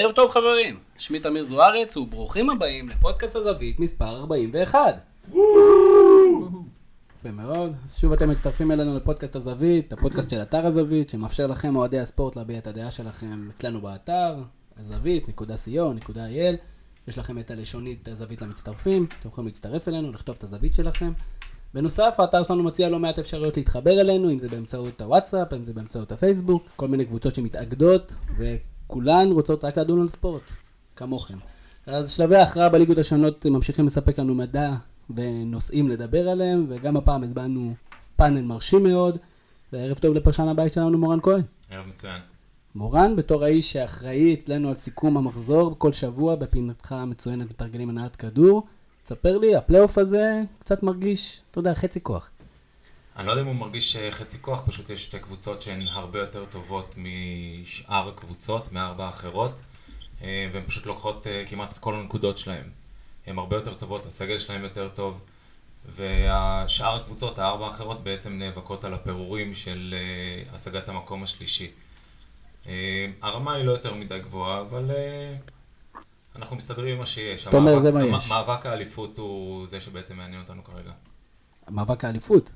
ערב טוב חברים, שמי תמיר זוארץ וברוכים הבאים לפודקאסט הזווית מספר 41. יפה מאוד, אז שוב אתם מצטרפים אלינו לפודקאסט הזווית, הפודקאסט של אתר הזווית, שמאפשר לכם אוהדי הספורט להביע את הדעה שלכם אצלנו באתר, הזווית.co.il, יש לכם את הלשונית הזווית למצטרפים, אתם יכולים להצטרף אלינו, לכתוב את הזווית שלכם. בנוסף, האתר שלנו מציע לא מעט אפשרויות להתחבר אלינו, אם זה באמצעות הוואטסאפ, אם זה באמצעות הפייסבוק, כל מיני קבוצות שמתאגדות, וכולן רוצות רק לדון על ספורט, כמוכם. אז שלבי ההכרעה בליגות השונות ממשיכים לספק לנו מידע ונושאים לדבר עליהם, וגם הפעם הזמנו פאנל מרשים מאוד, וערב טוב לפרשן הבית שלנו, מורן כהן. ערב מצוין. מורן, בתור האיש שאחראי אצלנו על סיכום המחזור כל שבוע בפינתך המצוינת מתרגלים הנעת כדור, תספר לי, הפלייאוף הזה קצת מרגיש, אתה יודע, חצי כוח. אני לא יודע אם הוא מרגיש אה, חצי כוח, פשוט יש שתי קבוצות שהן הרבה יותר טובות משאר הקבוצות, מארבע האחרות, אה, והן פשוט לוקחות אה, כמעט את כל הנקודות שלהן. הן הרבה יותר טובות, הסגל שלהן יותר טוב, והשאר הקבוצות, הארבע האחרות, בעצם נאבקות על הפירורים של השגת המקום השלישי. הרמה היא לא יותר מדי גבוהה, אבל אנחנו מסתדרים עם מה שיש. אתה אומר זה מה יש. מאבק האליפות הוא זה שבעצם מעניין אותנו כרגע. מאבק האליפות?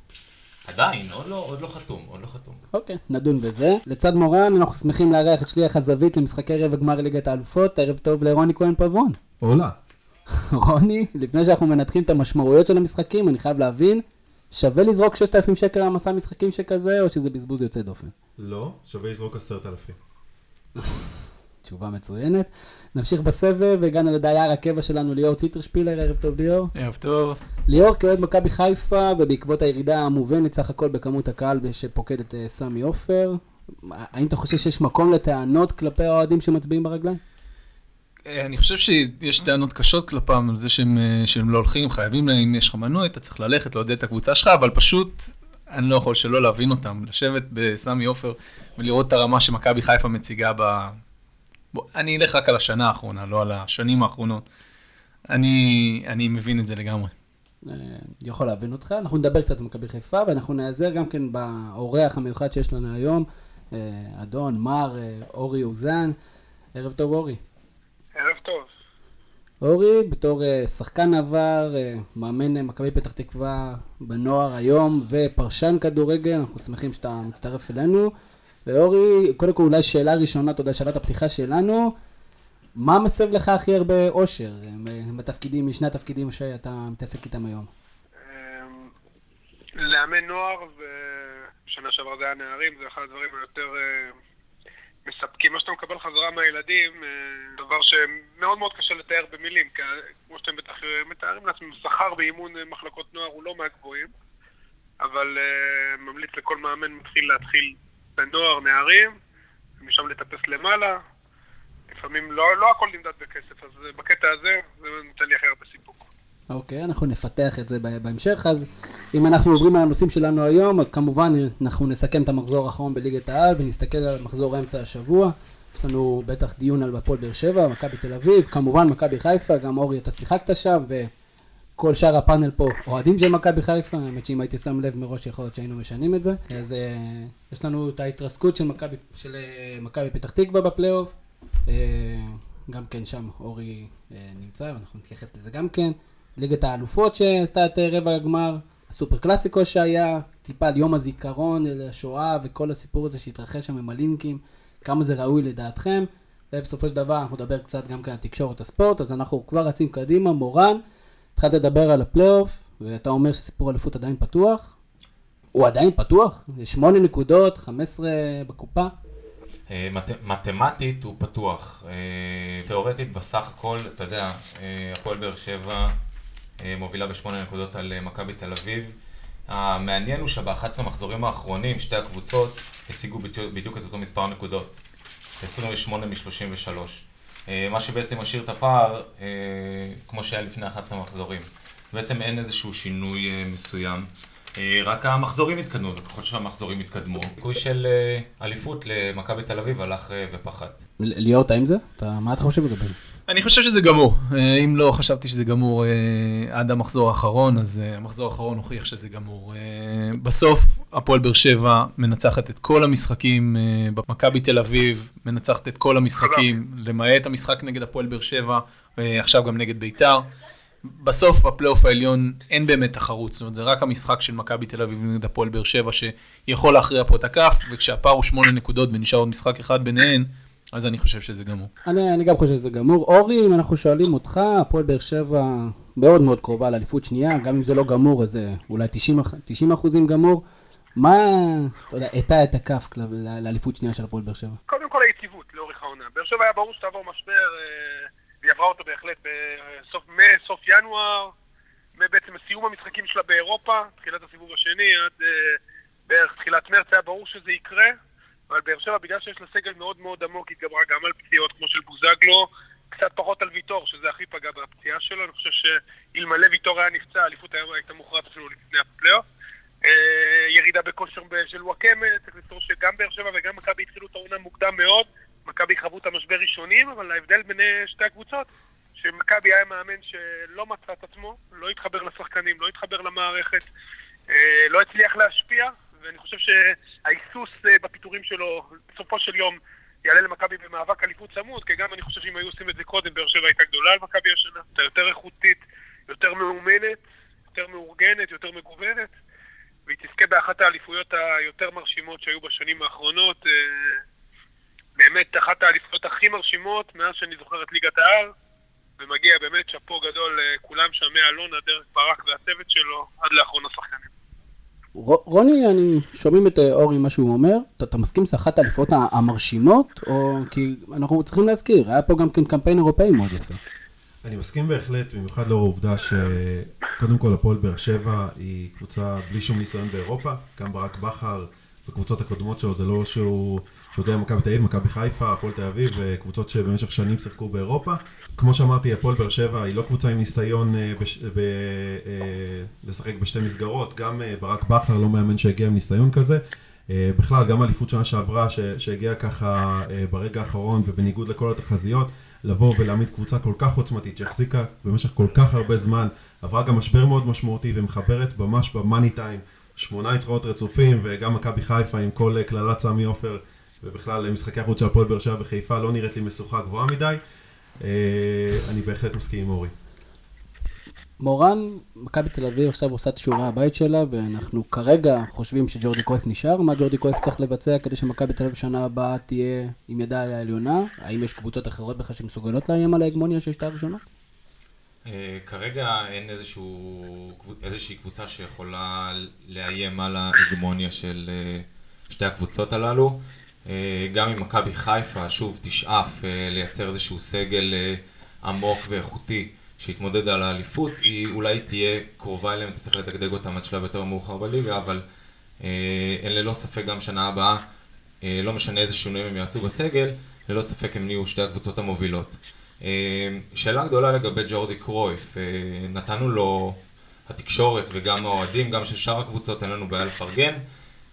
עדיין, עוד לא, עוד לא חתום, עוד לא חתום. אוקיי, נדון בזה. לצד מורן, אנחנו שמחים לארח את שליח הזווית למשחקי רבע גמר ליגת האלופות. ערב טוב לרוני כהן פבון. עולה. רוני, לפני שאנחנו מנתחים את המשמעויות של המשחקים, אני חייב להבין, שווה לזרוק 6,000 שקל על מסע משחקים שכזה, או שזה בזבוז יוצא דופן? לא, שווה לזרוק 10,000. תשובה מצוינת. נמשיך בסבב, והגענו לדייר הקבע שלנו, ליאור ציטרשפילר, ערב טוב ליאור. ערב טוב. ליאור כאוהד מכבי חיפה, ובעקבות הירידה המובנת סך הכל בכמות הקהל שפוקד את אה, סמי עופר, האם אתה חושב שיש מקום לטענות כלפי האוהדים שמצביעים ברגליים? אה, אני חושב שיש טענות קשות כלפם על זה שהם, אה, שהם לא הולכים, חייבים, אם יש לך מנוי, אתה צריך ללכת, לעודד את הקבוצה שלך, אבל פשוט אני לא יכול שלא להבין אותם. לשבת בסמי עופר ולראות את הרמה שמכבי חיפה מציגה ב... בוא, אני אלך רק על השנה האחרונה, לא על השנים האחרונות. אני, אני מבין את זה לגמרי. אה, יכול להבין אותך. אנחנו נדבר קצת על מכבי חיפה, ואנחנו נעזר גם כן באורח המיוחד שיש לנו היום, אה, אדון, מר, אה, אורי אוזן. ערב טוב, אורי. ערב טוב. אורי, בתור שחקן עבר, מאמן מכבי פתח תקווה בנוער היום, ופרשן כדורגל, אנחנו שמחים שאתה מצטרף אלינו. ואורי, קודם כל אולי שאלה ראשונה, אתה יודע, שאלת הפתיחה שלנו, מה מסב לך הכי הרבה אושר בתפקידים, משני התפקידים שאתה מתעסק איתם היום? אמ, לאמן נוער, ושנה שעברה זה היה נערים, זה אחד הדברים היותר אה, מספקים. מה שאתה מקבל חזרה מהילדים, אה, דבר שמאוד מאוד קשה לתאר במילים, כי כמו שאתם בטח מתארים לעצמם, שכר ואימון מחלקות נוער הוא לא מהגבוהים, אבל ממליץ לכל מאמן מתחיל להתחיל בנוער, נערים, ומשם לטפס למעלה. לפעמים לא, לא הכל נמדד בכסף, אז בקטע הזה זה נותן לי הכי הרבה סיפוק. אוקיי, okay, אנחנו נפתח את זה בהמשך, אז אם אנחנו עוברים על הנושאים שלנו היום, אז כמובן אנחנו נסכם את המחזור האחרון בליגת העל ונסתכל על מחזור אמצע השבוע. יש לנו בטח דיון על הפועל באר שבע, מכבי תל אביב, כמובן מכבי חיפה, גם אורי אתה שיחקת שם, ו... כל שאר הפאנל פה אוהדים של מכבי חיפה, האמת שאם הייתי שם לב מראש יכול להיות שהיינו משנים את זה. אז uh, יש לנו את ההתרסקות של מכבי של, uh, מכבי פתח תקווה בפלייאוף. Uh, גם כן שם אורי נמצא, ואנחנו נתייחס לזה גם כן. ליגת האלופות שעשתה את רבע הגמר, הסופר קלאסיקו שהיה, טיפה על יום הזיכרון לשואה וכל הסיפור הזה שהתרחש שם עם הלינקים, כמה זה ראוי לדעתכם. ובסופו של דבר אנחנו נדבר קצת גם כאן על תקשורת הספורט, אז אנחנו כבר רצים קדימה, מורן. התחלת לדבר על הפלייאוף, ואתה אומר שסיפור אליפות עדיין פתוח. הוא עדיין פתוח? שמונה נקודות, 15 בקופה. אה, מתמטית הוא פתוח. אה, תיאורטית בסך הכל, אתה יודע, אה, הפועל באר שבע מובילה בשמונה נקודות על מכבי תל אביב. המעניין הוא שב-11 המחזורים האחרונים שתי הקבוצות השיגו בדיוק את אותו מספר נקודות. 28 מ-33. אה, מה שבעצם משאיר את הפער אה, כמו שהיה לפני 11 מחזורים. בעצם אין איזשהו שינוי אה, מסוים. רק המחזורים התקדמו, וככל שהמחזורים התקדמו, סיכוי של אליפות למכבי תל אביב הלך ופחת. ליאור, אתה עם זה? מה אתה חושב לגבי זה? אני חושב שזה גמור. אה, אם לא חשבתי שזה גמור אה, עד המחזור האחרון, אז אה, המחזור האחרון הוכיח שזה גמור. בסוף, הפועל באר שבע מנצחת את כל המשחקים במכבי תל אביב, מנצחת את כל המשחקים, למעט המשחק נגד הפועל באר שבע, עכשיו גם נגד ביתר. בסוף הפלייאוף העליון אין באמת תחרות, זאת אומרת זה רק המשחק של מכבי תל אביב נגד הפועל באר שבע שיכול להכריע פה את הכף, וכשהפער הוא שמונה נקודות ונשאר עוד משחק אחד ביניהן, אז אני חושב שזה גמור. אני, אני גם חושב שזה גמור. אורי, אם אנחנו שואלים אותך, הפועל באר שבע מאוד מאוד קרובה לאליפות שנייה, גם אם זה לא גמור, אז זה אולי 90, 90 אחוזים גמור. מה, אתה יודע, הטה את הכף לאליפות שנייה של הפועל באר שבע? קודם כל היציבות לאורך העונה. באר שבע היה ברור שתעבור משבר, אה, והיא עברה אותו בהחלט בסוף, מסוף ינואר, בעצם סיום המשחקים שלה באירופה, תחילת הסיבוב השני, עד אה, בערך תחילת מרץ היה ברור שזה יקרה. אבל באר שבע, בגלל שיש לה סגל מאוד מאוד עמוק, התגברה גם על פציעות כמו של בוזגלו, קצת פחות על ויטור, שזה הכי פגע בפציעה שלו. אני חושב שאלמלא ויטור היה נפצע, האליפות הייתה מוכרעת אפילו לפני הפלייאוף. אה, ירידה בכושר של וואקמה, צריך לזכור שגם באר שבע וגם מכבי התחילו את העונה מוקדם מאוד. מכבי חוו את המשבר ראשונים, אבל ההבדל בין שתי הקבוצות, שמכבי היה מאמן שלא מצא את עצמו, לא התחבר לשחקנים, לא התחבר למערכת, אה, לא הצליח להשפיע, ואני חושב שההיסוס אה, בפיטורים שלו בסופו של יום יעלה למכבי במאבק אליפות צמוד, כי גם אני חושב שאם היו עושים את זה קודם, באר שבע הייתה גדולה על מכבי השנה, הייתה יותר איכותית, יותר מאומנת, יותר מאורגנת, יותר מגוונת, והיא תזכה באחת האליפויות היותר מרשימות שהיו בשנים האחרונות. אה, באמת אחת האליפויות הכי מרשימות מאז שאני זוכר את ליגת העל, ומגיע באמת שאפו גדול לכולם שם מאלונה, דרך ברק והצוות שלו, עד לאחרון השחקנים. רוני, אני שומעים את אה, אורי מה שהוא אומר, אתה, אתה מסכים שזה אחת האליפויות המרשימות, או כי אנחנו צריכים להזכיר, היה פה גם כן קמפיין אירופאי מאוד יפה. אני מסכים בהחלט, במיוחד לאור העובדה שקודם כל הפועל באר שבע היא קבוצה בלי שום ניסיון באירופה, גם ברק בכר בקבוצות הקודמות שלו זה לא שהוא שוגע במכבי תל אביב, מכבי חיפה, הפועל תל אביב, אה, קבוצות שבמשך שנים שיחקו באירופה. כמו שאמרתי, הפועל באר שבע היא לא קבוצה עם ניסיון אה, בש... ב... אה, לשחק בשתי מסגרות, גם ברק בכר לא מאמן שהגיע עם ניסיון כזה. בכלל, גם אליפות שנה שעברה, ש... שהגיעה ככה ברגע האחרון ובניגוד לכל התחזיות, לבוא ולהעמיד קבוצה כל כך עוצמתית שהחזיקה במשך כל כך הרבה זמן, עברה גם משבר מאוד משמעותי ומחברת ממש במאני טיים, שמונה ניצחונות רצופים וגם מכבי חיפה עם כל קללת סמי עופר ובכלל משחקי החוץ של הפועל באר שבע בחיפה לא נראית לי משוכה גבוהה מדי. אה, אני בהחלט מסכים עם אורי. מורן, מכבי תל אביב עכשיו עושה את שיעורי הבית שלה, ואנחנו כרגע חושבים שג'ורדי קרויף נשאר. מה ג'ורדי קרויף צריך לבצע כדי שמכבי תל אביב שנה הבאה תהיה עם ידה העליונה? האם יש קבוצות אחרות בכלל שמסוגלות לאיים על ההגמוניה של שתי הראשונות? אה, כרגע אין איזושהי קבוצה שיכולה לאיים על ההגמוניה של אה, שתי הקבוצות הללו. אה, גם אם מכבי חיפה שוב תשאף לייצר איזשהו סגל עמוק ואיכותי שיתמודד על האליפות, היא אולי תהיה קרובה אליהם, תצטרך לדגדג אותם עד שלב יותר מאוחר בליגה, אבל אין ללא ספק גם שנה הבאה, לא משנה איזה שינויים הם יעשו בסגל, ללא ספק הם נהיו שתי הקבוצות המובילות. שאלה גדולה לגבי ג'ורדי קרויף, נתנו לו התקשורת וגם האוהדים, גם של שאר הקבוצות, אין לנו בעיה לפרגן.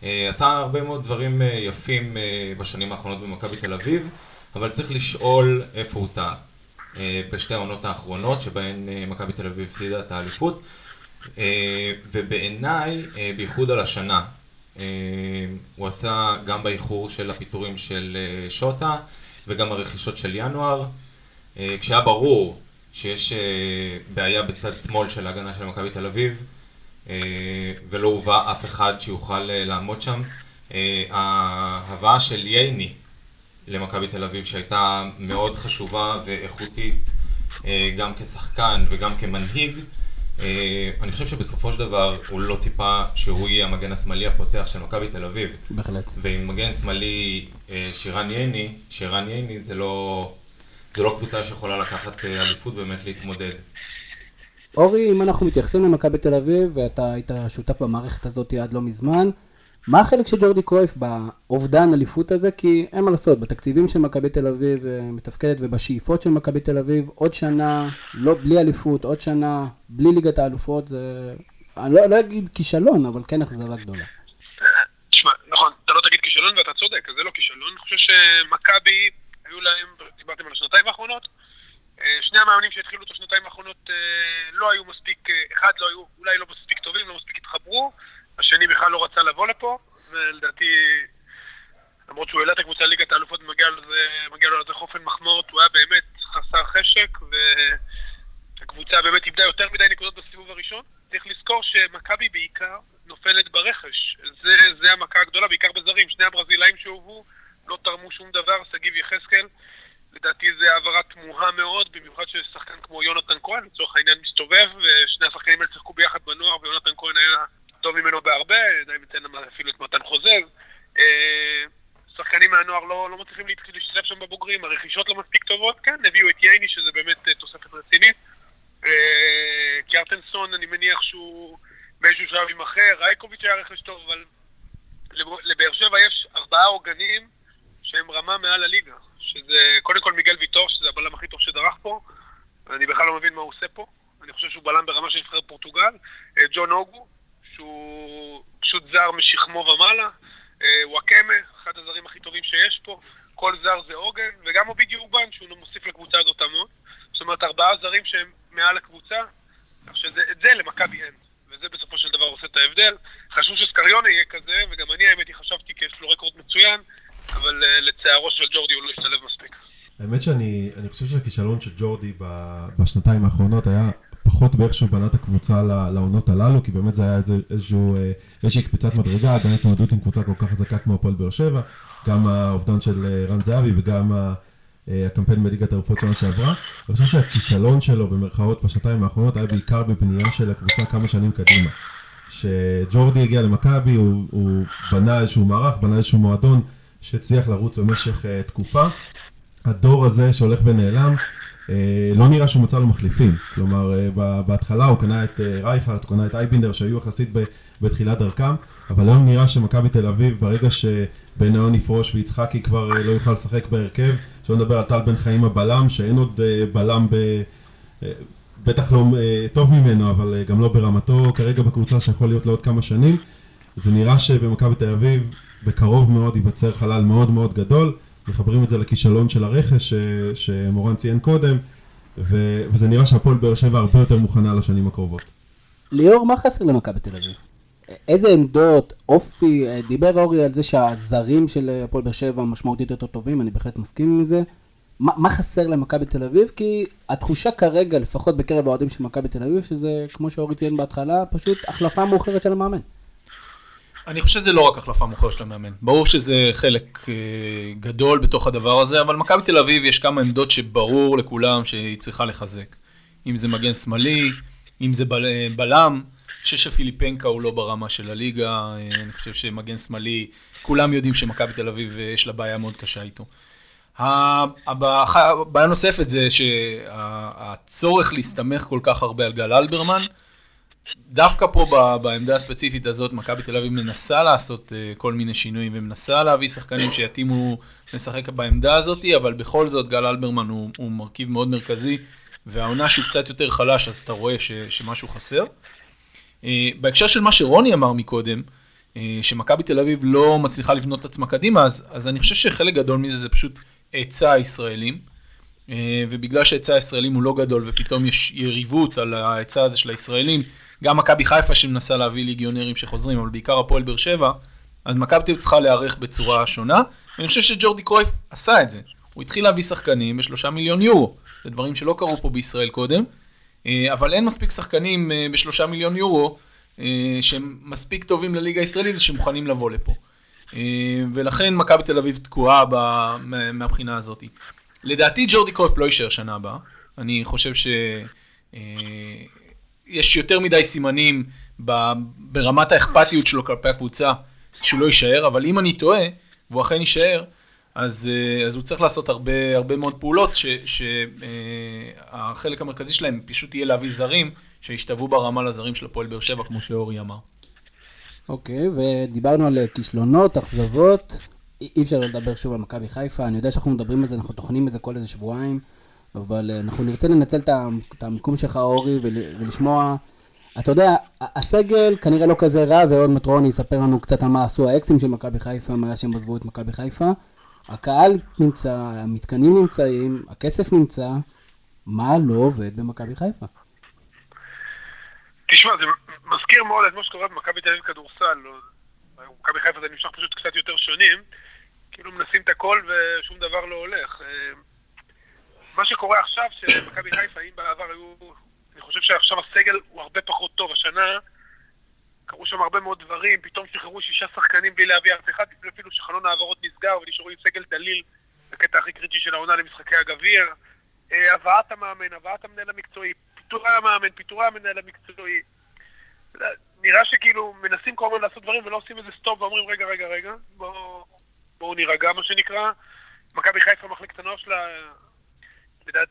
אה, עשה הרבה מאוד דברים אה, יפים אה, בשנים האחרונות במכבי תל אביב, אבל צריך לשאול איפה הוא טעה. בשתי העונות האחרונות שבהן מכבי תל אביב הפסידה את האליפות, ובעיניי, בייחוד על השנה, הוא עשה גם באיחור של הפיטורים של שוטה וגם הרכישות של ינואר, כשהיה ברור שיש בעיה בצד שמאל של ההגנה של מכבי תל אביב, אה, ולא הובא אף אחד שיוכל אה, לעמוד שם. אה, ההבאה של ייני למכבי תל אביב שהייתה מאוד חשובה ואיכותית גם כשחקן וגם כמנהיג, אני חושב שבסופו של דבר הוא לא ציפה שהוא יהיה המגן השמאלי הפותח של מכבי תל אביב. בהחלט. ועם מגן שמאלי שירן ייני, שירן ייני זה לא, זה לא קבוצה שיכולה לקחת אליפות באמת להתמודד. אורי, אם אנחנו מתייחסים למכבי תל אביב, ואתה היית שותף במערכת הזאת עד לא מזמן, מה החלק של ג'ורדי קרויף באובדן אליפות הזה? כי אין מה לעשות, בתקציבים של מכבי תל אביב אה, מתפקדת ובשאיפות של מכבי תל אביב, עוד שנה לא, בלי אליפות, עוד שנה בלי ליגת האלופות, זה... אני לא, לא אגיד כישלון, אבל כן אכזבה גדולה. תשמע, נכון, אתה לא תגיד כישלון ואתה צודק, זה לא כישלון. אני חושב שמכבי, היו להם, דיברתם על השנתיים האחרונות, המאמנים שהתחילו את השנתיים האחרונות אה, לא היו מספיק, אה, אחד לא היו אולי לא מספיק טובים, לא מספיק התחברו, השני בכלל לא רצה לבוא לפה, ולדעתי, למרות שהוא העלה את הקבוצה לליגת האלופות ומגיע לו על זה חופן מחמאות, הוא היה באמת חסר חשק, והקבוצה באמת איבדה יותר מדי נקודות בסיבוב הראשון. צריך לזכור שמכבי בעיקר נופלת ברכש. זה, זה המכה הגדולה, בעיקר בזרים. שני הברזילאים שהובאו לא תרמו שום דבר, שגיב יחזקאל. לדעתי זה העברה תמוהה מאוד, במיוחד ששחקן כמו יונתן כהן, לצורך העניין מסתובב, ושני השחקנים האלה שיחקו ביחד בנוער, ויונתן כהן היה טוב ממנו בהרבה, די ניתן אפילו את מתן חוזר. אה, שחקנים מהנוער לא, לא מצליחים להשתתף שם בבוגרים, הרכישות לא מספיק טובות, כן, הביאו את ייני, שזה באמת אה, תוספת רצינית. אה, קיארטנסון, אני מניח שהוא באיזשהו שלב יימכר, רייקוביץ' היה רכש טוב, אבל לבאר שבע יש ארבעה עוגנים שהם רמה מעל הליגה. שזה קודם כל מיגל ויטור, שזה הבלם הכי טוב שדרך פה, אני בכלל לא מבין מה הוא עושה פה. אני חושב שהוא בלם ברמה של נבחרת פורטוגל. אה, ג'ון אוגו, שהוא פשוט זר משכמו ומעלה. אה, וואקמה, אחד הזרים הכי טובים שיש פה. כל זר זה עוגן, וגם אובידי אורבן, שהוא מוסיף לקבוצה הזאת המון. זאת אומרת, ארבעה זרים שהם מעל הקבוצה, כך שאת זה למכבי אין. וזה בסופו של דבר עושה את ההבדל. חשוב שסקריונה יהיה כזה, וגם אני האמת היא חשבתי כי יש לו רקורד מצוין, אבל אה, לצערו של ג'ורדי הוא לא השתלב מספיק. האמת שאני חושב שהכישלון של ג'ורדי בשנתיים האחרונות היה פחות באיך שהוא בנה את הקבוצה לעונות הללו, כי באמת זה היה איזשהו, אה, איזושהי קפיצת מדרגה, גם התמודדות עם קבוצה כל כך חזקה כמו הפועל באר שבע, גם האובדן של אה, רן זהבי וגם הקמפיין בליגת הרפואות שנה שעברה. אני חושב שהכישלון שלו במרכאות בשנתיים האחרונות היה בעיקר בבנייה של הקבוצה כמה שנים קדימה. כשג'ורדי הגיע למכבי הוא, הוא בנה איזשהו מערך, בנה איזשהו מועדון שהצליח לרוץ במשך uh, תקופה. הדור הזה שהולך ונעלם, uh, לא נראה שהוא מצא לו מחליפים. כלומר, uh, בהתחלה הוא קנה את uh, רייכרד, קנה את אייבינדר, שהיו יחסית בתחילת דרכם, אבל היום נראה שמכבי תל אביב, ברגע שבניון יפרוש ויצחקי כבר uh, לא יוכל לשחק בהרכב, שלא נדבר על טל בן חיים הבלם, שאין עוד uh, בלם ב... Uh, בטח לא טוב ממנו, אבל גם לא ברמתו כרגע בקבוצה שיכול להיות לעוד כמה שנים. זה נראה שבמכבי תל אביב בקרוב מאוד ייווצר חלל מאוד מאוד גדול, מחברים את זה לכישלון של הרכש ש, שמורן ציין קודם, ו, וזה נראה שהפועל באר שבע הרבה יותר מוכנה לשנים הקרובות. ליאור, מה חסר למכבי תל אביב? איזה עמדות, אופי, דיבר אורי על זה שהזרים של הפועל באר שבע משמעותית יותר טובים, אני בהחלט מסכים עם זה. מה, מה חסר למכבי תל אביב? כי התחושה כרגע, לפחות בקרב האוהדים של מכבי תל אביב, שזה, כמו שאורי ציין בהתחלה, פשוט החלפה מאוחרת של המאמן. אני חושב שזה לא רק החלפה מאוחרת של המאמן. ברור שזה חלק אה, גדול בתוך הדבר הזה, אבל מכבי תל אביב יש כמה עמדות שברור לכולם שהיא צריכה לחזק. אם זה מגן שמאלי, אם זה בל, אה, בלם. אני חושב שפיליפנקה הוא לא ברמה של הליגה, אה, אני חושב שמגן שמאלי, כולם יודעים שמכבי תל אביב יש לה בעיה מאוד קשה איתו. הבעיה נוספת זה שהצורך להסתמך כל כך הרבה על גל אלברמן, דווקא פה בעמדה הספציפית הזאת, מכבי תל אביב מנסה לעשות uh, כל מיני שינויים ומנסה להביא שחקנים שיתאימו לשחק בעמדה הזאת, אבל בכל זאת גל אלברמן הוא, הוא מרכיב מאוד מרכזי, והעונה שהוא קצת יותר חלש, אז אתה רואה ש, שמשהו חסר. Uh, בהקשר של מה שרוני אמר מקודם, uh, שמכבי תל אביב לא מצליחה לבנות את עצמה קדימה, אז, אז אני חושב שחלק גדול מזה זה פשוט היצע הישראלים. Uh, ובגלל שהיצע הישראלים הוא לא גדול ופתאום יש יריבות על ההיצע הזה של הישראלים, גם מכבי חיפה שמנסה להביא ליגיונרים שחוזרים, אבל בעיקר הפועל באר שבע, אז מכבי תל צריכה להיערך בצורה שונה, ואני חושב שג'ורדי קרויף עשה את זה. הוא התחיל להביא שחקנים בשלושה מיליון יורו, זה דברים שלא קרו פה בישראל קודם, אה, אבל אין מספיק שחקנים אה, בשלושה מיליון יורו אה, שהם מספיק טובים לליגה הישראלית ושמוכנים לבוא לפה. ולכן מכבי תל אביב תקועה מהבחינה הזאת. לדעתי ג'ורדי קרויף לא יישאר שנה הבאה. אני חושב ש... יש יותר מדי סימנים ברמת האכפתיות שלו כלפי הקבוצה, שהוא לא יישאר, אבל אם אני טועה, והוא אכן יישאר, אז, אה, אז הוא צריך לעשות הרבה, הרבה מאוד פעולות, שהחלק אה, המרכזי שלהם פשוט יהיה להביא זרים, שישתוו ברמה לזרים של הפועל באר שבע, כמו שאורי אמר. אוקיי, okay, ודיברנו על כישלונות, אכזבות, אי אפשר לדבר שוב על מכבי חיפה, אני יודע שאנחנו מדברים על זה, אנחנו טוחנים את זה כל איזה שבועיים. אבל אה, אנחנו נרצה לנצל את המיקום שלך, אורי, ולשמוע, אתה יודע, הסגל כנראה לא כזה רע, ועוד מעט רוני יספר לנו קצת על מה עשו האקסים של מכבי חיפה מאז שהם עזבו את מכבי חיפה. הקהל נמצא, המתקנים נמצאים, הכסף נמצא, מה לא עובד במכבי חיפה? תשמע, זה מזכיר מאוד את מה שקורה במכבי תל אביב כדורסל. לא- במכבי חיפה זה נמשך פשוט קצת יותר שנים. כאילו מנסים את הכל ושום דבר לא הולך. אה, מה שקורה עכשיו, שמכבי חיפה, אם בעבר היו... אני חושב שעכשיו הסגל הוא הרבה פחות טוב. השנה קרו שם הרבה מאוד דברים, פתאום שחררו שישה שחקנים בלי להביא אף אחד, אפילו שחלון העברות נסגר ונשארו עם סגל דליל בקטע הכי קריטי של העונה למשחקי הגביע. אה, הבאת המאמן, הבאת המנהל המקצועי, פיטורי המאמן, פיטורי המנהל המקצועי. נראה שכאילו מנסים כל הזמן לעשות דברים ולא עושים איזה סטופ ואומרים רגע, רגע, רגע, בואו בוא נירגע מה שנקרא. מכבי חיפה מחלקת הנוער שלה, לדעתי,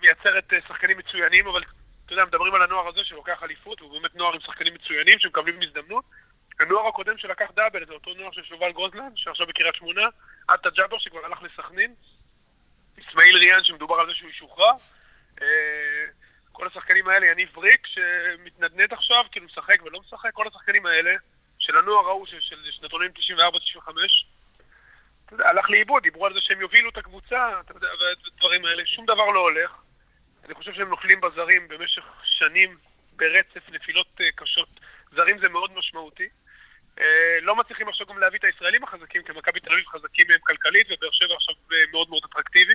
מייצרת אה, שחקנים מצוינים, אבל אתה יודע, מדברים על הנוער הזה שלוקח אליפות, והוא באמת נוער עם שחקנים מצוינים שמקבלים הזדמנות. הנוער הקודם שלקח דאבל זה אותו נוער של שובל גוזלן, שעכשיו בקריית שמונה, עטה ג'אבר שכבר הלך לסכנין, אסמאעיל ריאן שמדובר על זה שהוא ישוחרר. אה, כל השחקנים האלה, יניב בריק שמתנדנד עכשיו, כאילו משחק ולא משחק, כל השחקנים האלה של הנוער ההוא של שנתונים 94-95, הלך לאיבוד, דיברו על זה שהם יובילו את הקבוצה, אתה יודע, והדברים האלה, שום דבר לא הולך. אני חושב שהם נופלים בזרים במשך שנים ברצף, נפילות אה, קשות. זרים זה מאוד משמעותי. אה, לא מצליחים עכשיו גם להביא את הישראלים החזקים, כי מכבי תל אביב חזקים מהם כלכלית, ובאר שבע עכשיו אה, מאוד מאוד אטרקטיבי.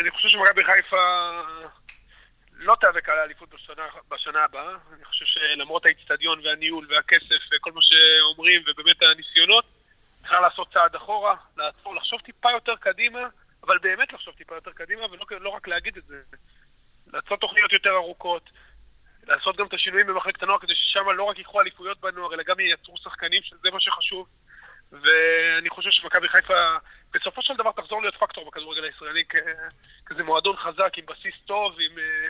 אני חושב שמכבי חיפה לא תיאבק על האליפות בשנה, בשנה הבאה. אני חושב שלמרות האיצטדיון והניהול והכסף וכל מה שאומרים, ובאמת הניסיונות, אפשר לעשות צעד אחורה, לעצור, לחשוב טיפה יותר קדימה, אבל באמת לחשוב טיפה יותר קדימה, ולא לא רק להגיד את זה. לעשות תוכניות יותר ארוכות, לעשות גם את השינויים במחלקת הנוער, כדי ששם לא רק ייקחו אליפויות בנוער, אלא גם ייצרו שחקנים, שזה מה שחשוב. ואני חושב שמכבי חיפה בסופו של דבר תחזור להיות פקטור בכדורגל הישראלי כזה מועדון חזק עם בסיס טוב, עם אה,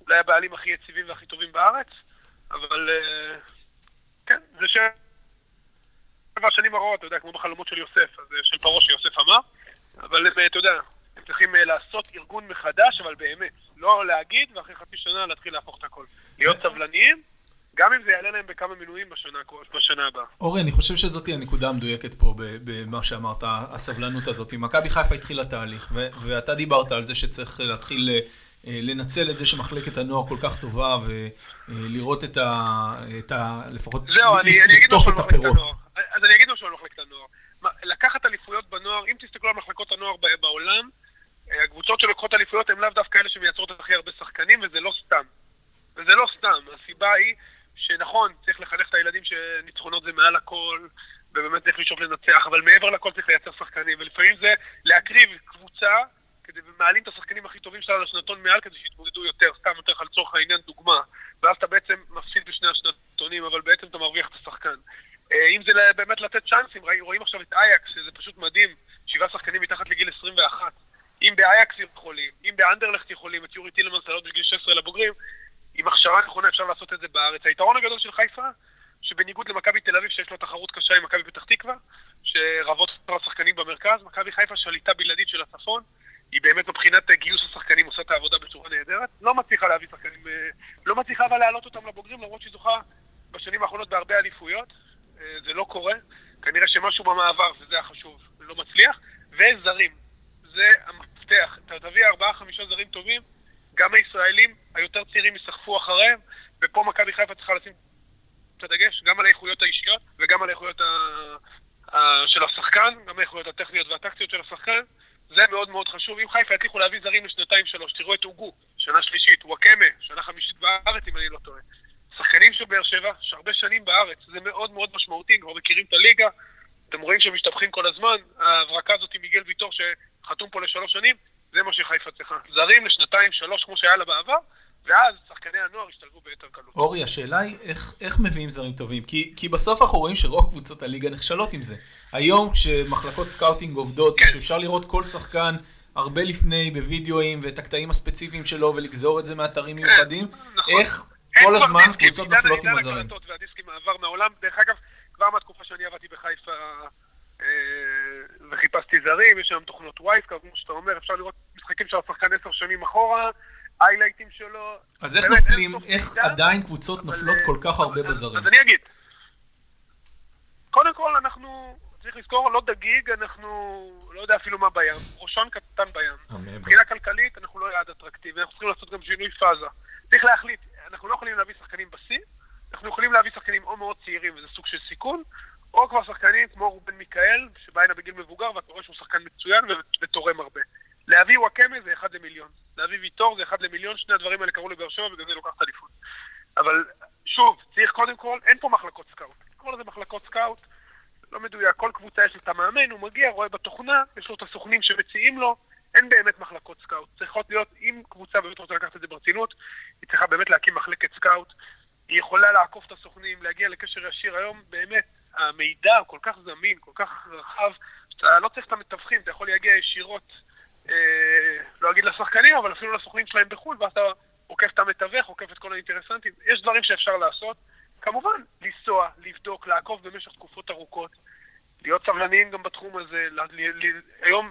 אולי הבעלים הכי יציבים והכי טובים בארץ, אבל אה, כן, זה ש... שבע שנים הרעות, אתה יודע, כמו בחלומות של יוסף, אז, אה, של פרעה שיוסף אמר, אבל הם, אתה יודע, הם צריכים לעשות ארגון מחדש, אבל באמת, לא להגיד, ואחרי חצי שנה להתחיל להפוך את הכל. להיות סבלניים. גם אם זה יעלה להם בכמה מינויים בשנה, בשנה הבאה. אורי, אני חושב שזאת הנקודה המדויקת פה במה שאמרת, הסבלנות הזאת. מכבי חיפה התחילה תהליך, ואתה דיברת על זה שצריך להתחיל אה, לנצל את זה שמחלקת הנוער כל כך טובה, ולראות את ה... את ה לפחות... זהו, אני, אני אגיד משהו על מחלקת הנוער. אז אני אגיד משהו על מחלקת הנוער. לקחת אליפויות בנוער, אם תסתכלו על מחלקות הנוער בעולם, אה, הקבוצות שלוקחות אליפויות הן לאו דווקא אלה שמייצרות הכי הרבה שחקנים, וזה לא סתם. וזה לא סתם. הסיבה היא שנכון, צריך לחנך את הילדים שניצחונות זה מעל הכל, ובאמת צריך לשאוף לנצח, אבל מעבר לכל צריך לייצר שחקנים, ולפעמים זה להקריב קבוצה, כדי, ומעלים את השחקנים הכי טובים שלה לשנתון מעל כדי שיתמודדו יותר, סתם יותר לצורך העניין דוגמה, ואז אתה בעצם מפסיד בשני השנתונים, אבל בעצם אתה מרוויח את השחקן. אה, אם זה באמת לתת צ'אנסים, רואים עכשיו את אייקס, שזה פשוט מדהים, שבעה שחקנים מתחת לגיל 21. אם באייקס יכולים, אם באנדרלכט יכולים, את יורי טילמנס לעלות בגיל 16 לבוגרים, עם הכשרה נכונה אפשר לעשות את זה בארץ. היתרון הגדול של חיפה, שבניגוד למכבי תל אביב, שיש לו תחרות קשה עם מכבי פתח תקווה, שרבות השחקנים במרכז, מכבי חיפה שליטה בלעדית של הצפון, היא באמת מבחינת גיוס השחקנים עושה את העבודה בצורה נהדרת. לא מצליחה להביא שחקנים, אה, לא מצליחה אבל להעלות אותם לבוגרים, למרות שהיא זוכה בשנים האחרונות בהרבה אליפויות. אה, זה לא קורה. כנראה שמשהו במעבר, וזה החשוב, לא מצליח. וזרים. זה המפתח. אתה תביא ארבעה-חמישה זרים טובים, גם הישראלים היותר צעירים יסחפו אחריהם, ופה מכבי חיפה צריכה לשים את הדגש גם על האיכויות האישיות וגם על האיכויות ה... של השחקן, גם האיכויות הטכניות והטקטיות של השחקן. זה מאוד מאוד חשוב. אם חיפה יצליחו להביא זרים לשנתיים-שלוש, תראו את אוגו, שנה שלישית, וואקמה, שנה חמישית בארץ, אם אני לא טועה. שחקנים של באר שבע, שהרבה שנים בארץ, זה מאוד מאוד משמעותי, כבר מכירים את הליגה, אתם רואים שהם משתבחים כל הזמן, ההברקה הזאת עם מיגל ויטור שחתום פה לשלוש שנים, זה מה שחיפה צריכה. זרים לשנתיים, שלוש, כמו שהיה לה בעבר, ואז שחקני הנוער ישתלבו ביתר קלות. אורי, השאלה היא איך, איך מביאים זרים טובים? כי, כי בסוף אנחנו רואים שרוב קבוצות הליגה נכשלות עם זה. היום כשמחלקות סקאוטינג עובדות, כן. לראות כל שחקן הרבה לפני בווידאוים ואת הקטעים הספציפיים שלו ולגזור את זה מאתרים כן, מיוחדים, נכון. איך כל הזמן קבוצות נופלות עם הזרים? והדיסקים מעבר מהעולם, דרך אגב, כבר מהתקופה שאני עבדתי בחיפה אה, וחיפשתי זרים, יש שם תוכנות וייסקאר, כמו שאתה אומר, אפשר לראות משחקים של השחקן עשר שנים אחורה, היילייטים שלו. אז איך נופלים, איך עדיין קבוצות נופלות כל כך הרבה בזרים? אז אני אגיד, קודם כל אנחנו, צריך לזכור, לא דגיג, אנחנו לא יודע אפילו מה בים, ראשון קטן בים. מבחינה כלכלית אנחנו לא גם שינוי פאזה. צריך להחליט, אנחנו לא יכולים להביא שחקנים בשיא, אנחנו יכולים להביא שחקנים או מאוד צעירים, וזה סוג של סיכון, או כבר שחקנים כמו רובן מיכאל, שבא הנה בגיל מבוגר, ואתה רואה שהוא שחקן מצוין ותורם הרבה. להביא נוואקמה זה אחד למיליון. להביא ויטור זה אחד למיליון, שני הדברים האלה קרו לבאר שבע, ובגלל זה לוקח את האליפות. אבל שוב, צריך קודם כל, אין פה מחלקות סקאוט. קורא לזה מחלקות סקאוט, לא מדויק, כל קבוצה יש את המאמן, הוא מגיע, רואה בתוכנה, יש לו את הסוכנים שמציעים לו, אין באמת מחלקות סקאוט. צריכות להיות, אם קבוצה באמת רוצה לקחת את זה ברצינות, היא צריכה באמת להקים מחלקת סקאוט. היא יכולה לעקוף את הסוכנים, להגיע לקשר ישיר. היום באמת המידע כל כך זמין, כל כך רחב, שאתה לא צריך את המתווכים, אתה יכול להגיע ישירות, אה, לא אגיד לשחקנים, אבל אפילו לסוכנים שלהם בחו"ל, ואתה עוקף את המתווך, עוקף את כל האינטרסנטים. יש דברים שאפשר לעשות. כמובן, לנסוע, לבדוק, לעקוב במשך תקופות ארוכות, להיות סבלניים גם בתחום הזה. ל- ל- ל- היום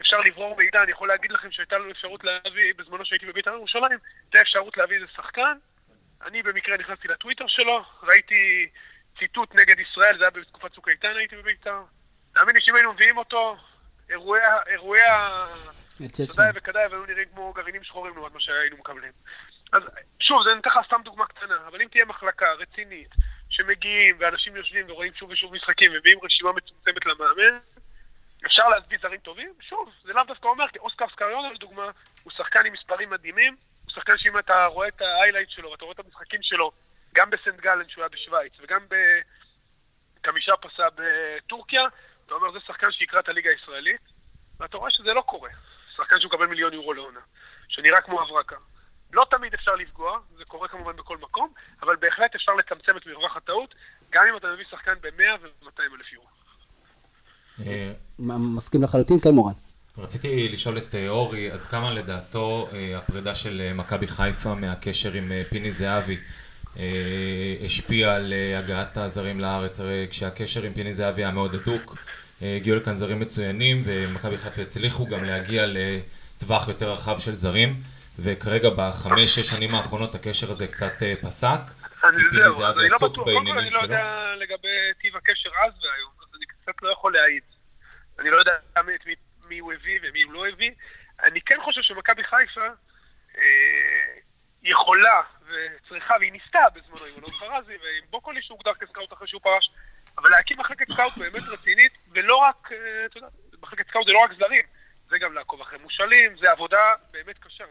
אפשר לברור מידע, אני יכול להגיד לכם שהייתה לנו אפשרות להביא, בזמנו שהייתי בבית"ר ירושלים, הייתה אפשרות להביא איזה שחקן. אני במקרה נכנסתי לטוויטר שלו, ראיתי ציטוט נגד ישראל, זה היה בתקופת צוק איתן הייתי בבית"ר. תאמין לי שאם היינו מביאים אותו, אירועי ה... אירועי ה... צ'צ'ן. תודה וכדאי, והיו נראים כמו גרעינים שחורים לעומת מה שהיינו מקבלים. אז שוב, זה נותן לך סתם דוגמה קטנה, אבל אם תהיה מחלקה רצינית, שמגיעים ואנשים יושבים ורואים שוב ושוב משחקים ומביאים רשימה מצומצמת למאמן, אפשר להסביר זרים טובים? שוב, זה לאו דווקא אומר, כי אוסקר סקריונה לדוגמה, הוא שחקן עם מספרים מדהימים, הוא שחקן שאם אתה רואה את ההיילייט שלו, ואתה רואה את המשחקים שלו, גם בסנט גלן שהוא היה בשוויץ, וגם בחמישה פסה בטורקיה, אתה אומר, זה שחקן שיקרא את הליגה הישראלית, ואתה רואה שזה לא קורה. שחקן שהוא מקבל מיליון יורו לעונה, שנראה כמו הברקה. לא תמיד אפשר לפגוע, זה קורה כמובן בכל מקום, אבל בהחלט אפשר לצמצם את מרווח הטעות, גם אם אתה מביא שחקן ב-100 ו-200 אלף יורו. אה, מסכים לחלוטין, כן מורן. רציתי לשאול את אה, אורי, עד כמה לדעתו אה, הפרידה של מכבי חיפה מהקשר עם פיני זהבי השפיעה על הגעת הזרים לארץ, הרי כשהקשר עם פיני זהבי היה מאוד הדוק, הגיעו לכאן זרים מצוינים, ומכבי חיפה הצליחו גם להגיע לטווח יותר רחב של זרים, וכרגע בחמש-שש שנים האחרונות הקשר הזה קצת פסק, אני כי פיני זהו, אז זהבי אני לא עסוק בטוח, קודם כל בעניינים אני לא. יודע לגבי טיב הקשר אז והיום, קצת לא יכול להעיד. אני לא יודע את מי, מי הוא הביא ומי הוא לא הביא. אני כן חושב שמכבי חיפה אה, יכולה וצריכה, והיא ניסתה בזמנו עם אלון חרזי ועם בוקולי שהוגדר כסקאוט אחרי שהוא פרש, אבל להקים מחלקת סקאוט באמת רצינית, ולא רק, אה, אתה יודע, מחלקת סקאוט זה לא רק זרים, זה גם לעקוב אחרי מושאלים, זה עבודה באמת קשה.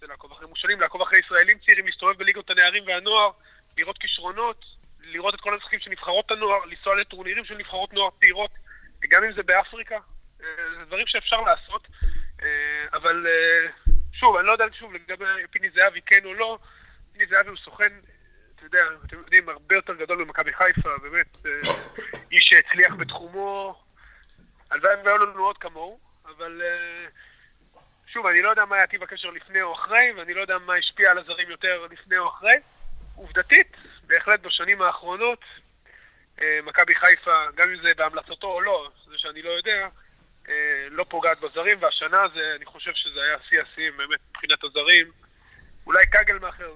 זה לעקוב אחרי מושאלים, לעקוב אחרי ישראלים צעירים, להסתובב בליגות הנערים והנוער, לראות כישרונות, לראות את כל המשחקים של נבחרות הנוער, לנסוע לטורנירים של נבחרות נוער צעירות, גם אם זה באפריקה, אה, זה דברים שאפשר לעשות, אה, אבל אה, שוב, אני לא יודע שוב לגבי פיני זהבי כן או לא, פיני זהבי הוא סוכן, אתה יודע, אתם יודעים, הרבה יותר גדול ממכבי חיפה, באמת, איש שהצליח בתחומו, הלוואי והיו לנו עוד כמוהו, אבל שוב, אני לא יודע מה היה טיב הקשר לפני או אחרי, ואני לא יודע מה השפיע על הזרים יותר לפני או אחרי. עובדתית, בהחלט בשנים האחרונות, אה, מכבי חיפה, גם אם זה בהמלצתו או לא, זה שאני לא יודע, אה, לא פוגעת בזרים, והשנה זה, אני חושב שזה היה שיא השיאים באמת מבחינת הזרים. אולי קגלמאכר,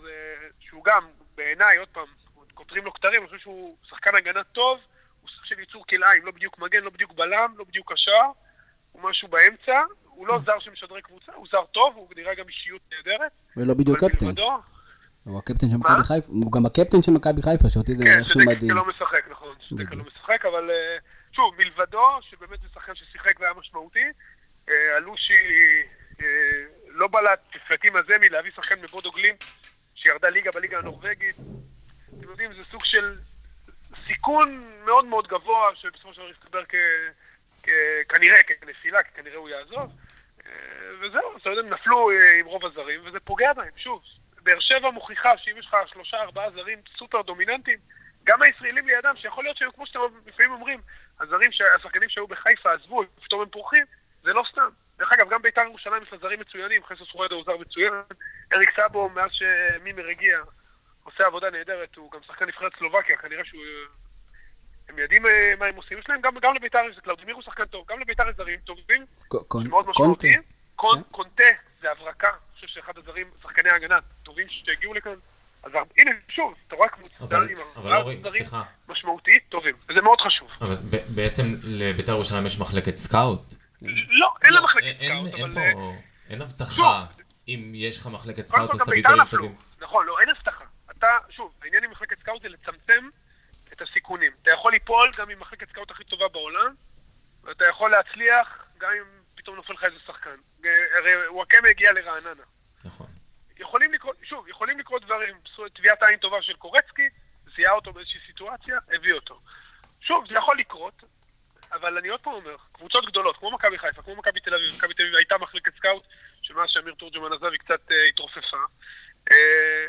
שהוא גם, בעיניי, עוד פעם, כותרים לו כתרים, אני חושב שהוא שחקן הגנה טוב, הוא סוג של ייצור כלאיים, לא בדיוק מגן, לא בדיוק בלם, לא בדיוק קשר, הוא משהו באמצע, הוא לא זר שמשדרי קבוצה, הוא זר טוב, הוא נראה גם אישיות נהדרת. ולא בדיוק קפטן. מלבדו, הוא הקפטן של? מכבי חיפה, הוא גם הקפטן של מכבי חיפה, שאותי זה כן, איכשהו שדקה מדהים. לא משחק, נכון, בדיוק. לא משחק, אבל אה, שוב, מלבדו, שבאמת זה שחקן ששיחק והיה משמעותי, אה, אלושי אה, לא בלט כפלטי מזמי להביא שחקן מבודו גלימפ, שירדה ליגה בליגה הנורבגית. אתם יודעים, זה סוג של סיכון מאוד מאוד גבוה, שבסופו של דבר יסתבר. כנראה כנפילה, כי כנראה הוא יעזוב. אה, וזהו, אתה יודע, הם נפלו אה, עם רוב הזרים, וזה פוגע בהם. שוב, באר שבע מוכיחה שאם יש לך שלושה, ארבעה זרים סופר דומיננטיים, גם הישראלים לידם, שיכול להיות שהם, כמו שאתם לפעמים אומרים, הזרים, השחקנים שהיו בחיפה עזבו, פתאום הם פורחים, זה לא סתם. דרך אגב, גם בית"ר ירושלים יש לה זרים מצוינים, חסוס חורדה הוא זר מצוין, אריק סאבו, מאז שמימר הגיע, עושה עבודה נהדרת, הוא גם שחקן נבחרת סלובקיה, כנראה שהוא... הם יודעים אה, מה הם עושים, יש להם גם, גם לבית"ר יש קלאודמיר הוא שחקן טוב, גם לבית"ר יש זרים טובים, קונטה. כן. קונטה זה הברקה, חושב שאחד הזרים, שחקני ההגנה הטובים שהגיעו לכאן. אז הנה, שוב, אתה רואה קבוצה עם ארבעה סליחה. משמעותית טובים, וזה מאוד חשוב. אבל ב- בעצם לבית"ר ירושלים יש מחלקת סקאוט? לא, אין לה לא, מחלקת אין- סקאוט, אין אבל... אה, פה, אין הבטחה. אם יש לך מחלקת סקאוט אז תביא בית"ר דברים. טובים. נכון, לא, אין הבטחה. אתה, שוב, העניין עם מחלקת סקאוט זה לצמצם את הסיכונים. אתה יכול ליפול גם עם מחלקת סקאוט הכי טובה בעולם, ואתה יכול להצליח גם אם פתאום נופל לך איזה שחקן. אה, הרי נוואקמה הגיע לרעננה. נכון. יכולים לקרות, שוב, יכולים לקרות דברים. עשו טביעת עין טובה של קורצקי, זיהה אותו באיזושהי סיטואציה, הביא אותו. שוב, זה יכול לקרות, אבל אני עוד פעם אומר, קבוצות גדולות, כמו מכבי חיפה, כמו מכבי תל אביב, מכבי תל אביב הייתה מחלקת סקאוט, שמאז שאמיר תורג'מן עזב היא קצת אה, התרופפה. אה,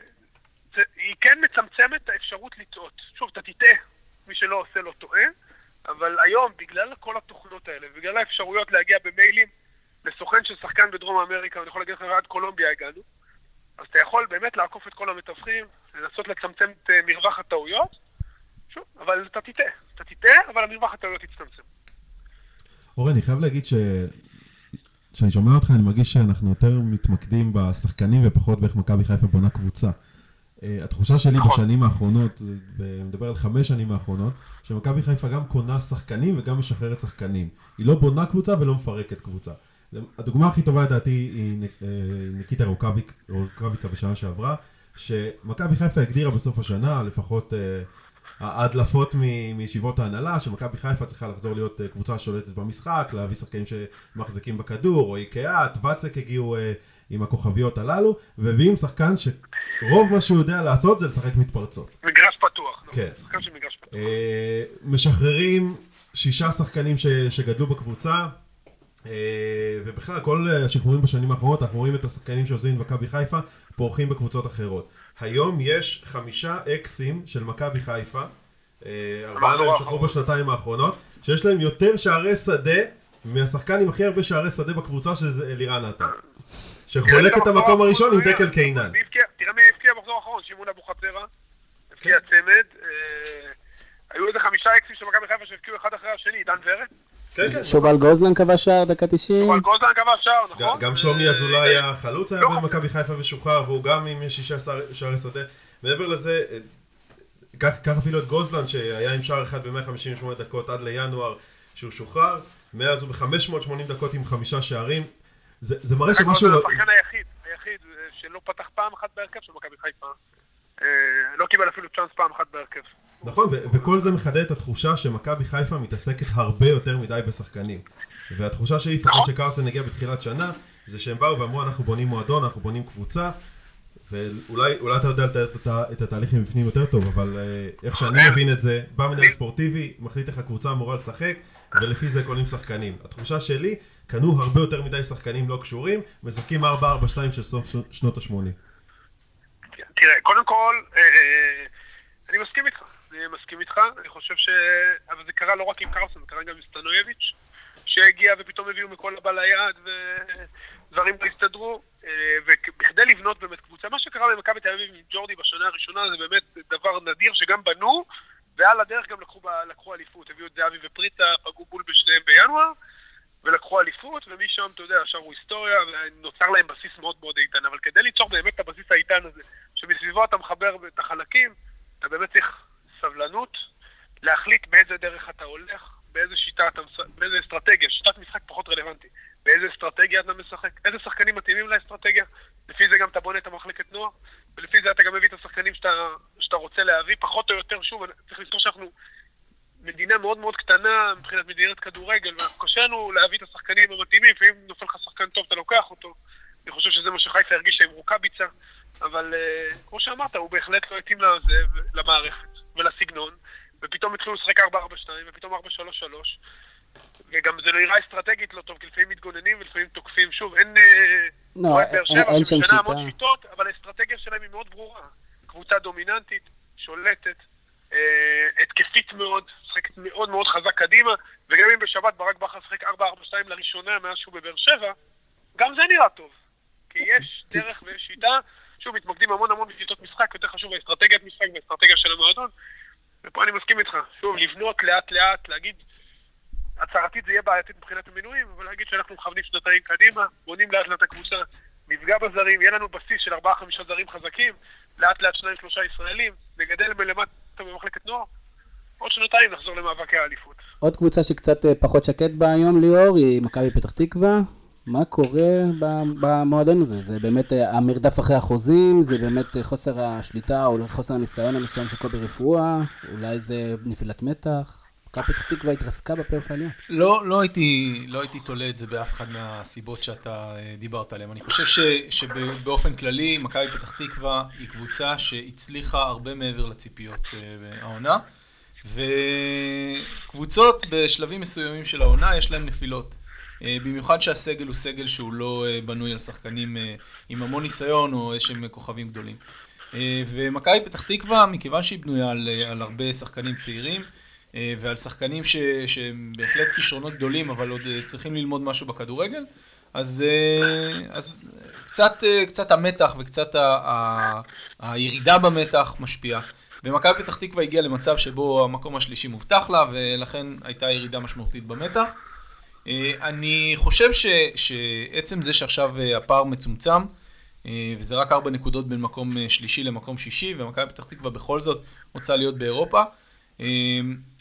זה, היא כן מצמצמת את האפשרות לטעות. שוב, אתה תטעה, מי שלא עושה לא טועה, אבל היום, בגלל כל התוכנות האלה, ובגלל האפשרויות להגיע במיילים לסוכן של שחקן בדרום אמריקה, אני יכול להגיד לך, עד קולומביה הגענו, אז אתה יכול באמת לעקוף את כל המתווכים, לנסות לצמצם את אה, מרווח הטעויות, שוב, אבל אתה תטעה. אתה תטעה, אבל המרווח הטעויות יצטמצם. אורן, אני חייב להגיד ש... כשאני שומע אותך, אני מרגיש שאנחנו יותר מתמקדים בשחקנים ופחות באיך מכבי חיפה בונה קבוצה. אה, התחושה שלי נכון. בשנים האחרונות, ואני מדבר על חמש שנים האחרונות, שמכבי חיפה גם קונה שחקנים וגם משחררת שחקנים. היא לא בונה קבוצה ולא מפרקת קבוצה. הדוגמה הכי טובה לדעתי היא אה, ניקיטה רוקאביצה בשנה שעברה, שמכבי חיפה הגדירה בסוף השנה, לפחות אה, ההדלפות מישיבות ההנהלה, שמכבי חיפה צריכה לחזור להיות קבוצה שולטת במשחק, להביא שחקנים שמחזיקים בכדור, רועי קהת, ואצק הגיעו עם הכוכביות הללו, ומביאים שחקן שרוב מה שהוא יודע לעשות זה לשחק מתפרצות. מגרש פתוח. נכון? כן. שחקן של מגרש פתוח. אה, משחררים שישה שחקנים ש, שגדלו בקבוצה, אה, ובכלל כל השחרורים בשנים האחרונות, אנחנו רואים את השחקנים שעוזבים במכבי חיפה, פורחים בקבוצות אחרות. היום יש חמישה אקסים של מכבי חיפה, אה, ארבעה מהם שחררו. בשנתיים האחרונות, שיש להם יותר שערי שדה מהשחקן עם הכי הרבה שערי שדה בקבוצה, שזה אלירן עטר. שחולק את המקום הראשון עם דקל קיינן. תראה מי הבקיע במחזור האחרון, שמעון אבו חצרה. הבקיע כן. צמד. אה, היו איזה חמישה אקסים של מכבי חיפה שהבקיעו אחד אחרי השני, עידן ורד. כן, כן. שובל גוזלן כבש שער דקה 90. אבל גוזלן כבש שער, נכון? גם- שלומי אזולאי היה חלוץ היה לא במכבי חיפה ושוחרר, והוא גם עם שישה שער- שערי שדה. מעבר לזה, אה, קח אפילו את גוזלן שהיה עם שער אחד ב-158 דקות עד לינואר שהוא שוחרר, מאז הוא ב-580 דקות עם חמישה שערים. זה זה מראה שמשהו גוזלן לא... השחקן היחיד, היחיד אה, שלא פתח פעם אחת בהרכב של מכבי חיפה. אה, לא קיבל אפילו צ'אנס פעם אחת בהרכב. נכון, וכל זה מחדד את התחושה שמכבי חיפה מתעסקת הרבה יותר מדי בשחקנים. והתחושה שלי, לפחות נכון. שקרסן הגיע בתחילת שנה, זה שהם באו ואמרו אנחנו בונים מועדון, אנחנו בונים קבוצה, ואולי אולי אתה יודע לתאר את התהליך מבפנים יותר טוב, אבל אה, איך שאני מבין את זה, בא מנהל ספורטיבי, מחליט איך הקבוצה אמורה לשחק, ולפי זה קונים שחקנים. התחושה שלי, קנו הרבה יותר מדי שחקנים לא קשורים, משחקים 4-4-2 של סוף שנות ה-80. תראה, קודם כל, אה, אני מסכים איתך. אני מסכים איתך, אני חושב ש... אבל זה קרה לא רק עם קרלסון, זה קרה גם עם סטנויביץ', שהגיע ופתאום הביאו מכל הבא ליד, ודברים לא הסתדרו. אה, ובכדי לבנות באמת קבוצה, מה שקרה במכבי תל אביב עם ג'ורדי בשנה הראשונה זה באמת דבר נדיר שגם בנו, ועל הדרך גם לקחו, לקחו אליפות. הביאו את זהבי ופריטה, פגעו בול בשניהם בינואר, ולקחו אליפות, ומשם, אתה יודע, שרו היסטוריה, ונוצר להם בסיס מאוד מאוד איתן. אבל כדי ליצור באמת את הבסיס האיתן הזה, שמסביבו אתה מחבר את החלקים, אתה באמת צריך סבלנות, להחליט באיזה דרך אתה הולך, באיזה שיטה אתה, מש- באיזה אסטרטגיה, שיטת משחק פחות רלוונטי, באיזה אסטרטגיה אתה משחק, איזה שחקנים מתאימים לאסטרטגיה, לפי זה גם אתה בונה את המחלקת נוער, ולפי זה אתה גם מביא את השחקנים שאתה, שאתה רוצה להביא, פחות או יותר, שוב, צריך לזכור שאנחנו מדינה מאוד מאוד קטנה מבחינת מדינת כדורגל, וקשה לנו להביא את השחקנים המתאימים, לפעמים נופל לך שחקן טוב, אתה לוקח אותו. אני חושב שזה מה שחיפה הרגישה עם רוקאביצה, אבל uh, כמו שאמרת, הוא בהחלט לא התאים לזה, למערכת ולסגנון, ופתאום התחילו לשחק 4-4-2, ופתאום 4-3-3, וגם זה לא נראה אסטרטגית לא טוב, כי לפעמים מתגוננים ולפעמים תוקפים. שוב, אין... אה, לא, אין- שם שמשנה המון שיטה. שיטות, אבל האסטרטגיה שלהם היא מאוד ברורה. קבוצה דומיננטית, שולטת, אה, התקפית מאוד, משחקת מאוד מאוד חזק קדימה, וגם אם בשבת ברק בכר שיחק 4-4-2 לראשונה מאז שהוא בבאר שבע, גם זה נראה טוב. כי יש דרך ויש שיטה, שוב, מתמקדים המון המון בשיטות משחק, יותר חשוב האסטרטגיית משחק והאסטרטגיה של המועדון, ופה אני מסכים איתך. שוב, לבנות לאט לאט, להגיד, הצהרתית זה יהיה בעייתית מבחינת המינויים, אבל להגיד שאנחנו מכוונים שנתיים קדימה, בונים לאט לאט הקבוצה, נפגע בזרים, יהיה לנו בסיס של ארבעה חמישה זרים חזקים, לאט לאט שניים שלושה ישראלים, נגדל מלמטה במחלקת נוער, עוד שנתיים נחזור למאבקי האליפות. עוד קבוצה שקצת אה, פחות שקט בה היום ליאור היא מכבי פתח תקווה. מה קורה במועדון הזה? זה באמת אה, המרדף אחרי החוזים, זה באמת אה, חוסר השליטה או חוסר הניסיון המסוים של קובי רפואה, אולי זה נפילת מתח? מכבי פתח תקווה התרסקה בפלייאוף העליון. לא, לא הייתי, לא הייתי תולה את זה באף אחד מהסיבות שאתה אה, דיברת עליהן. אני חושב ש, שבאופן כללי, מכבי פתח תקווה היא קבוצה שהצליחה הרבה מעבר לציפיות העונה, וקבוצות בשלבים מסוימים של העונה יש להן נפילות. אה, במיוחד שהסגל הוא סגל שהוא לא אה, בנוי על שחקנים אה, עם המון ניסיון או איזשהם כוכבים גדולים. ומכבי פתח תקווה, מכיוון שהיא בנויה על, על הרבה שחקנים צעירים ועל שחקנים ש, שהם בהחלט כישרונות גדולים, אבל עוד צריכים ללמוד משהו בכדורגל, אז, אז קצת, קצת המתח וקצת ה, ה, הירידה במתח משפיעה. ומכבי פתח תקווה הגיעה למצב שבו המקום השלישי מובטח לה, ולכן הייתה ירידה משמעותית במתח. אה, אני חושב ש, שעצם זה שעכשיו אה, הפער מצומצם, אה, וזה רק ארבע נקודות בין מקום שלישי למקום שישי, ומכבי פתח תקווה בכל זאת רוצה להיות באירופה.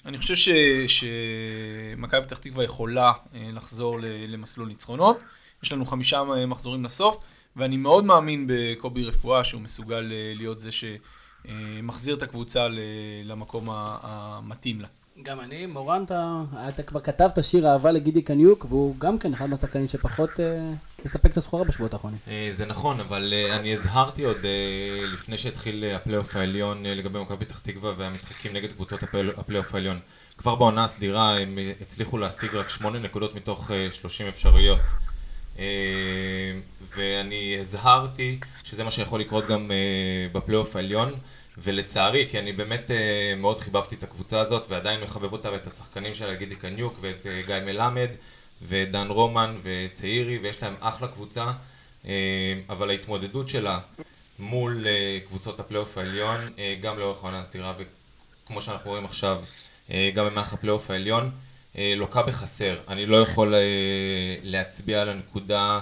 אני חושב שמכבי פתח תקווה יכולה לחזור למסלול ניצחונות. יש לנו חמישה מחזורים לסוף, ואני מאוד מאמין בקובי רפואה שהוא מסוגל להיות זה שמחזיר את הקבוצה למקום המתאים לה. גם אני, מורן, אתה, אתה כבר כתבת שיר אהבה לגידי קניוק, והוא גם כן אחד מהשחקנים שפחות אה, מספק את הסחורה בשבועות האחרונים. אה, זה נכון, אבל אה, אני הזהרתי עוד אה, לפני שהתחיל אה, הפלייאוף העליון אה, לגבי מכבי פתח תקווה והמשחקים נגד קבוצות הפלייאוף העליון. כבר בעונה הסדירה הם אה, הצליחו להשיג רק שמונה נקודות מתוך אה, 30 אפשריות. אה, ואני הזהרתי שזה מה שיכול לקרות גם אה, בפלייאוף העליון. ולצערי, כי אני באמת אה, מאוד חיבבתי את הקבוצה הזאת ועדיין מחבב אותה ואת השחקנים שלה, גידי קניוק ואת אה, גיא מלמד ואת דן רומן וצעירי ויש להם אחלה קבוצה אה, אבל ההתמודדות שלה מול אה, קבוצות הפלייאוף העליון אה, גם לאורך העונה הסדירה וכמו שאנחנו רואים עכשיו אה, גם במערך הפלייאוף העליון אה, לוקה בחסר. אני לא יכול אה, להצביע על הנקודה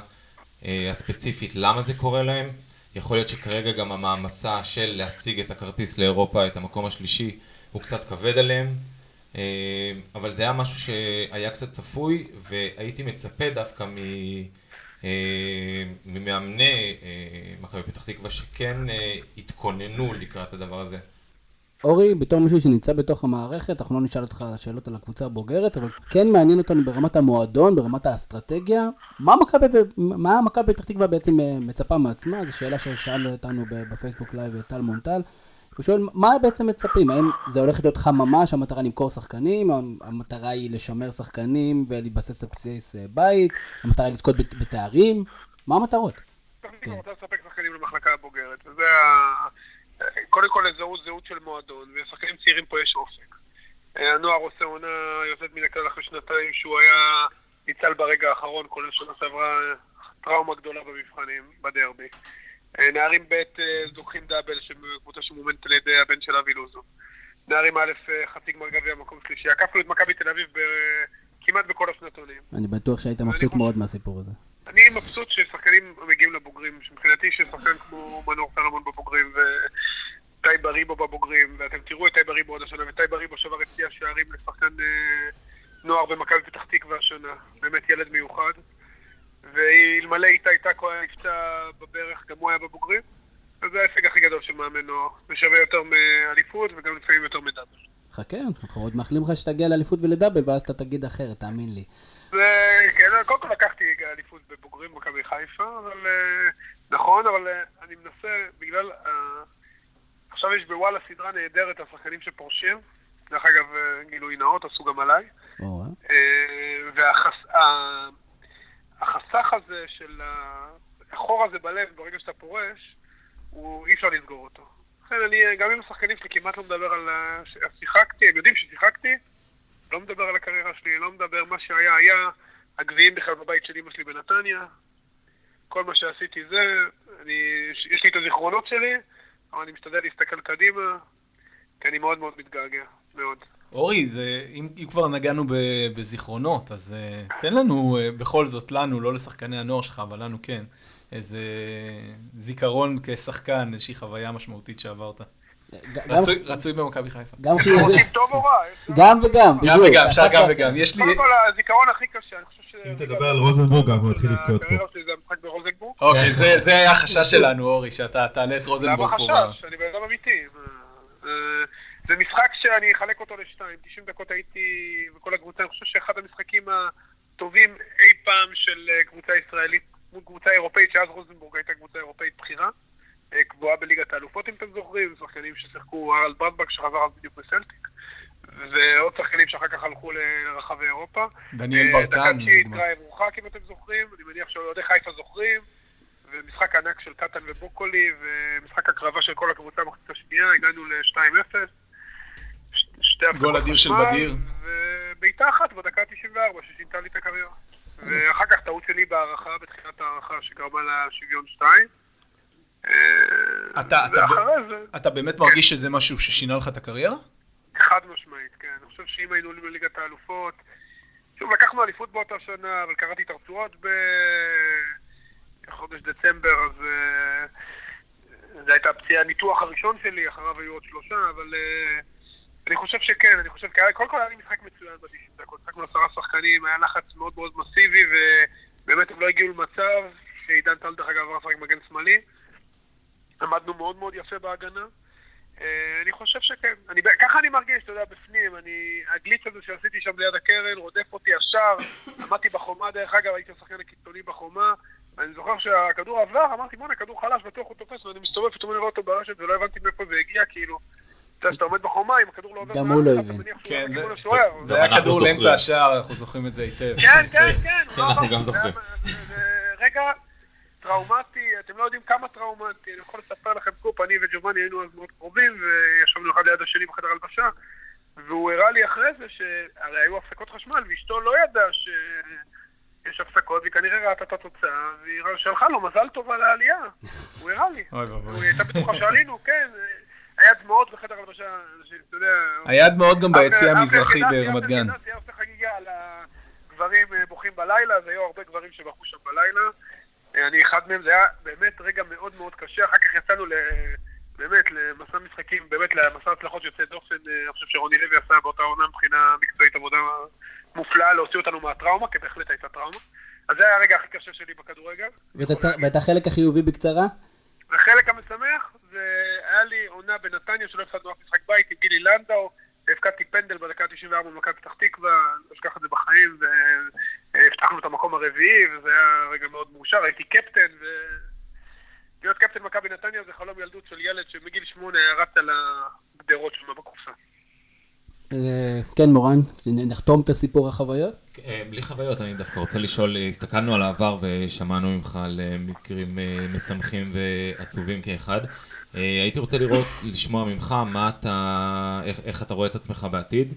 אה, הספציפית למה זה קורה להם יכול להיות שכרגע גם המעמסה של להשיג את הכרטיס לאירופה, את המקום השלישי, הוא קצת כבד עליהם. אה, אבל זה היה משהו שהיה קצת צפוי, והייתי מצפה דווקא אה, ממאמני אה, מכבי פתח תקווה שכן התכוננו לקראת הדבר הזה. אורי, בתור מישהו שנמצא בתוך המערכת, אנחנו לא נשאל אותך שאלות על הקבוצה הבוגרת, אבל כן מעניין אותנו ברמת המועדון, ברמת האסטרטגיה. מה מכבי, פתח תקווה בעצם אה, מצפה מעצמה? זו שאלה ששאל אותנו בפייסבוק לייב טל מונטל. הוא שואל, מה בעצם מצפים? האם זה הולך להיות חממה שהמטרה למכור שחקנים? המטרה היא לשמר שחקנים ולהתבסס על בסיס אה, בית? המטרה היא לזכות בתארים? מה המטרות? אני רוצה לספק שחקנים למחלקה הבוגרת, וזה קודם כל לזהות זהות של מועדון, ושחקנים צעירים פה יש אופק. אה, הנוער עושה עונה יוצאת מן הכלל אחרי שנתיים שהוא היה ניצל ברגע האחרון, כולל שנה שעברה טראומה גדולה במבחנים, בדרבי. אה, נערים ב' אה, זוכים דאבל, קבוצה שמומנת על ידי הבן של אבי לוזו. נערים א', חצי גמר גביע מקום שלישי. עקפנו את מכבי תל אביב כמעט בכל השנתיים. אני בטוח שהיית מבסוט מאוד מהסיפור הזה. אני מבסוט ששחקנים מגיעים לבוגרים, שמבחינתי ששחקן כמו מנור סלומון בבוגרים וטי בריבו בבוגרים, ואתם תראו את טי בריבו עוד השנה, וטי בריבו שבר שיא השערים לשחקן אה, נוער במכבי פתח תקווה השנה, באמת ילד מיוחד. ואלמלא איתי טאקו היה נפצע בברך, גם הוא היה בבוגרים. אז זה ההישג הכי גדול של מאמן נוער. זה יותר מאליפות וגם לפעמים יותר מדאבל. חכה, אנחנו עוד מאחלים לך שתגיע לאליפות ולדאבל, ואז אתה תגיד אחרת, תאמין לי. כן, קודם כל לקחתי אליפות בבוגרים במכבי חיפה, אבל אה, נכון, אבל אה, אני מנסה, בגלל... אה, עכשיו יש בוואלה סדרה נהדרת השחקנים שפורשים. דרך אגב, גילוי נאות, עשו גם עליי. והחסך הזה של החור הזה בלב ברגע שאתה פורש, הוא אי אפשר לסגור אותו. לכן אני, גם עם השחקנים שלי כמעט לא מדבר על... שיחקתי, הם יודעים ששיחקתי, לא מדבר על הקריירה שלי, לא מדבר מה שהיה היה, הגביעים בכלל בבית של אמא שלי בנתניה. כל מה שעשיתי זה, אני, יש לי את הזיכרונות שלי, אבל אני משתדל להסתכל קדימה, כי אני מאוד מאוד מתגעגע, מאוד. אורי, זה, אם, אם כבר נגענו ב, בזיכרונות, אז uh, תן לנו, uh, בכל זאת, לנו, לא לשחקני הנוער שלך, אבל לנו כן, איזה זיכרון כשחקן, איזושהי חוויה משמעותית שעברת. רצוי במכבי חיפה. גם חיובי. גם וגם, בדיוק. גם וגם, אפשר גם וגם. יש לי... קודם כל, הזיכרון הכי קשה, אני חושב ש... אם תדבר על רוזנבורג, אנחנו נתחיל לבכות פה. הקריירה שלי זה המשחק ברוזנבורג. אוקיי, זה- זה היה החשש שלנו, אורי, שאתה תעלה את למה רוזנבורג פה. ב- חשש? אני בן אדם אמיתי. אה, זה משחק שאני אחלק אותו לשתיים. 90 דקות הייתי בכל הקבוצה. אני חושב שאחד המשחקים הטובים אי פעם של אה, קבוצה ישראלית מול קבוצה אירופאית, שאז רוזנבורג הייתה קבוצה אירופאית בכירה. אה, קבועה בליגת האלופות, אם אתם זוכרים. שחקנים ששיחקו, הרל ברדבק שחזר אז בדיוק בסלטיק. ועוד שחקנים שאחר כך הלכו לרחבי אירופה. דניאל אה, ברטן, לדוגמה. ראם רוחק, אם אתם זוכרים, אני מניח שאוהדי חיפה זוכרים, ומשחק ענק של קטן ובוקולי, ומשחק הקרבה של כל הקבוצה במחצית השנייה, הגענו ל-2-0. ש- שתי גול אדיר של בדיר. ובעיטה אחת בדקה 94 ששינתה לי את הקריירה. ואחר כך טעות שלי בהערכה, בתחילת ההערכה, שגרמה לשוויון 2. אתה- אתה ואחרי זה... אתה באמת מרגיש שזה משהו ששינה לך את הקריירה? חד משמעית, כן. אני חושב שאם היינו עולים לליגת האלופות... שוב, לקחנו אליפות באותה שנה, אבל קראתי את הרצועות בחודש דצמבר, אז אה, זו הייתה הפציעה, הניתוח הראשון שלי, אחריו היו עוד שלושה, אבל אה, אני חושב שכן, אני חושב, קודם כל היה לי משחק מצוין ב-90 דקות, משחק מול עשרה שחקנים, היה לחץ מאוד מאוד מסיבי, ובאמת הם לא הגיעו למצב שעידן טל, דרך אגב, עבר לשחק מגן שמאלי. עמדנו מאוד מאוד יפה בהגנה. אה, אני חושב שכן. אני, ככה אני מרגיש, אתה יודע, בפנים. אני, הגליץ' הזה שעשיתי שם ליד הקרן, רודף אותי ישר. עמדתי בחומה, דרך אגב, הייתי השחקן הקיצוני בחומה. אני זוכר שהכדור עבר, אמרתי, בואנה, כדור חלש, בטוח הוא תופס, ואני מסתובב, פתאום אני רואה אותו ברשת, ולא הבנתי מאיפה זה הגיע, כאילו. אתה יודע, שאתה עומד בחומה, אם הכדור לא עובר... גם הוא לא הבין. כן, זה- היה כדור. לאמצע השער, אנחנו זוכרים את זה היטב. כן, כן, כן. כן, אנחנו גם זוכרים. רגע טראומטי, אתם לא יודעים כמה טראומטי, אני יכול לספר לכם קופ, אני וג'ובאני היינו אז מאוד קרובים, וישבנו אחד ליד השני בחדר הלבשה, והוא הראה לי אחרי זה שהרי היו הפסקות חשמל, ואשתו לא ידעה שיש הפסקות, והיא כנראה ראתה את התוצאה, והיא שלחה לו מזל טוב על העלייה. הוא הראה לי. הוא הייתה בטוחה שעלינו, כן. היה דמעות בחדר הלבשה, אתה יודע... היה דמעות גם ביציע אף- אף המזרחי ברמת אף גן. היה עושה חגיגה על הגברים אה, בוכים בלילה, אז היו הרבה גברים שבכו שם בלילה. אה, אני אחד מהם, זה היה באמת רגע מאוד מאוד קשה. אחר כך יצאנו ל... באמת למסע משחקים, באמת למסע הצלחות יוצא דופן. אה, אני חושב שרוני לוי עשה באותה עונה מבחינה מקצועית עבודה מופלאה להוציא אותנו מהטראומה, כי בהחלט הייתה טראומה. אז זה היה הרגע הכי קשה שלי בכדורגל. ואת החלק החיובי בקצרה? החלק המשמח, זה היה לי עונה בנתניה שלא הפסדנו אף משחק בית עם גילי לנדאו, והפקדתי פנדל בדקה 94 במכבי פתח תקווה, לא אשכח את זה בחיים, והבטחנו את המקום הרביעי, וזה היה רגע מאוד מאושר, הייתי קפטן, ו... להיות קפטן מכבי נתניה זה חלום ילדות של ילד שמגיל שמונה רץ על הגדרות שם בקופסה. אה, כן, מורן, נחתום את הסיפור החוויות. אה, בלי חוויות, אני דווקא רוצה לשאול, אה, הסתכלנו על העבר ושמענו ממך על מקרים משמחים ועצובים כאחד. אה, הייתי רוצה לראות, לשמוע ממך מה אתה, איך, איך אתה רואה את עצמך בעתיד,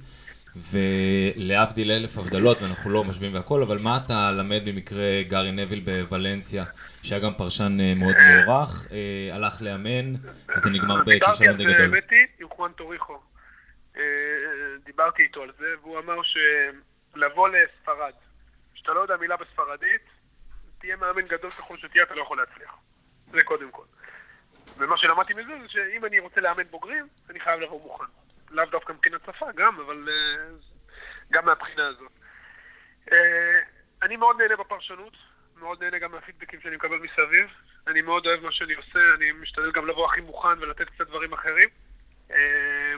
ולהבדיל אלף הבדלות, ואנחנו לא משווים והכל, אבל מה אתה למד במקרה גארי נביל בוולנסיה, שהיה גם פרשן אה, מאוד מוערך, אה, הלך לאמן, וזה נגמר דיברתי בכישלון על די זה, גדול. האמת היא, עם חואן טוריחו. דיברתי איתו על זה, והוא אמר שלבוא לספרד, שאתה לא יודע מילה בספרדית, תהיה מאמן גדול ככל שתהיה, אתה לא יכול להצליח. זה קודם כל. ומה שלמדתי מזה זה שאם אני רוצה לאמן בוגרים, אני חייב לבוא מוכן. לאו דווקא מבחינת שפה, גם, אבל אה, גם מהבחינה הזאת. אה, אני מאוד נהנה בפרשנות, מאוד נהנה גם מהפידבקים שאני מקבל מסביב. אני מאוד אוהב מה שאני עושה, אני משתדל גם לבוא הכי מוכן ולתת קצת דברים אחרים. אה,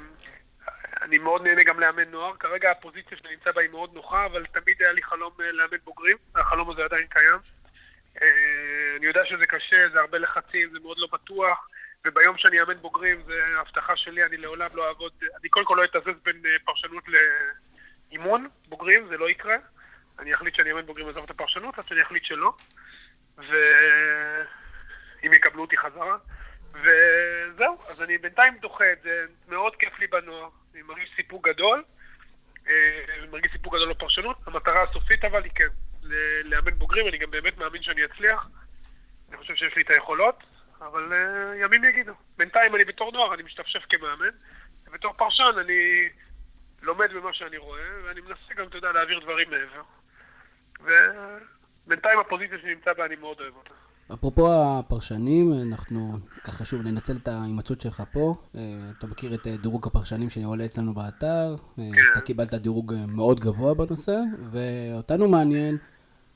אני מאוד נהנה גם לאמן נוער, כרגע הפוזיציה שאני נמצא בה היא מאוד נוחה, אבל תמיד היה לי חלום לאמן בוגרים, החלום הזה עדיין קיים. אה, אני יודע שזה קשה, זה הרבה לחצים, זה מאוד לא בטוח, וביום שאני אאמן בוגרים, זה הבטחה שלי, אני לעולם לא אעבוד, אני קודם כל לא אתזז בין אה, פרשנות לאימון בוגרים, זה לא יקרה. אני אחליט שאני אאמן בוגרים ועזוב את הפרשנות, עד שאני אחליט שלא. ואם יקבלו אותי חזרה. וזהו, אז אני בינתיים דוחה את זה, מאוד כיף לי בנוער, אני מרגיש סיפוק גדול, אה, אני מרגיש סיפוק גדול בפרשנות, המטרה הסופית אבל היא כן, לאמן בוגרים, אני גם באמת מאמין שאני אצליח, אני חושב שיש לי את היכולות, אבל אה, ימים יגידו. בינתיים אני בתור נוער, אני משתפשף כמאמן, ובתור פרשן אני לומד ממה שאני רואה, ואני מנסה גם, אתה יודע, להעביר דברים מעבר. ובינתיים הפוזיציה שאני נמצא בה, אני מאוד אוהב אותה. אפרופו הפרשנים, אנחנו ככה שוב ננצל את ההימצאות שלך פה. אה, אתה מכיר את אה, דירוג הפרשנים שאני עולה אצלנו באתר. כן. אתה קיבלת דירוג מאוד גבוה בנושא, ואותנו מעניין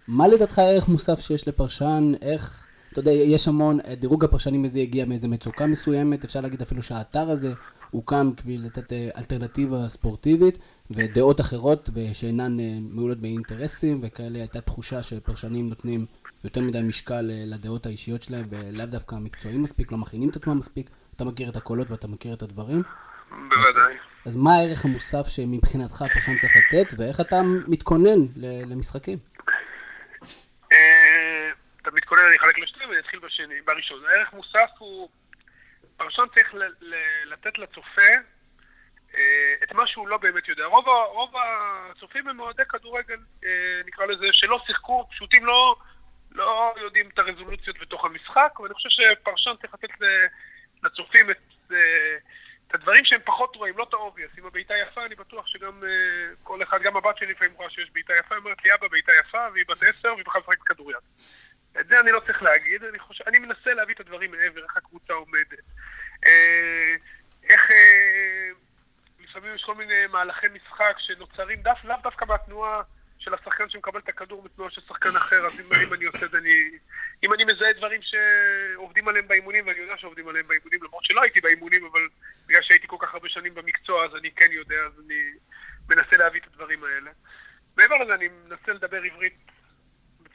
מה לדעתך הערך מוסף שיש לפרשן, איך, אתה יודע, יש המון, דירוג הפרשנים הזה הגיע מאיזה מצוקה מסוימת, אפשר להגיד אפילו שהאתר הזה הוקם כדי לתת אה, אלטרנטיבה ספורטיבית ודעות אחרות שאינן אה, מעולות באינטרסים, וכאלה הייתה תחושה שפרשנים נותנים יותר מדי משקל אה, לדעות האישיות שלהם, ולאו דווקא המקצועיים מספיק, לא מכינים את עצמם מספיק, אתה מכיר את הקולות ואתה מכיר את הדברים. בוודאי. אז מה הערך המוסף שמבחינתך הפרשן צריך לתת, ואיך אתה מתכונן למשחקים? אתה מתכונן, אני אחלק לשתיים ואני אתחיל בשני, בראשון. הערך מוסף הוא, פרשן צריך לתת לצופה אה, את מה שהוא לא באמת יודע. רוב, רוב הצופים הם אוהדי כדורגל, אה, נקרא לזה, שלא שיחקו, פשוטים לא, לא יודעים את הרזולוציות בתוך המשחק, ואני חושב שפרשן צריך לתת לצופים את, אה, את הדברים שהם פחות רואים, לא את ה obvious. אם הבעיטה יפה, אני בטוח שגם כל אחד, גם הבת שלי לפעמים רואה שיש בעיטה יפה, היא אומרת לי, אבא, בעיטה יפה, והיא בת עשר, והיא בכלל משחקת כדוריד. את זה אני לא צריך להגיד, אני, חושב, אני מנסה להביא את הדברים מעבר, איך הקבוצה עומדת. אה, איך אה, לפעמים יש כל מיני מהלכי משחק שנוצרים דף, לאו דווקא מהתנועה של השחקן שמקבל את הכדור בתנועה של שחקן אחר, אז אם, אם אני עושה את זה, אני... אם אני מזהה דברים שעובדים עליהם באימונים, ואני יודע שעובדים עליהם באימונים, למרות שלא הייתי באימונים, אבל בגלל שהייתי כל כך הרבה שנים במקצוע, אז אני כן יודע, אז אני מנסה להביא את הדברים האלה. מעבר לזה, אני מנסה לדבר עברית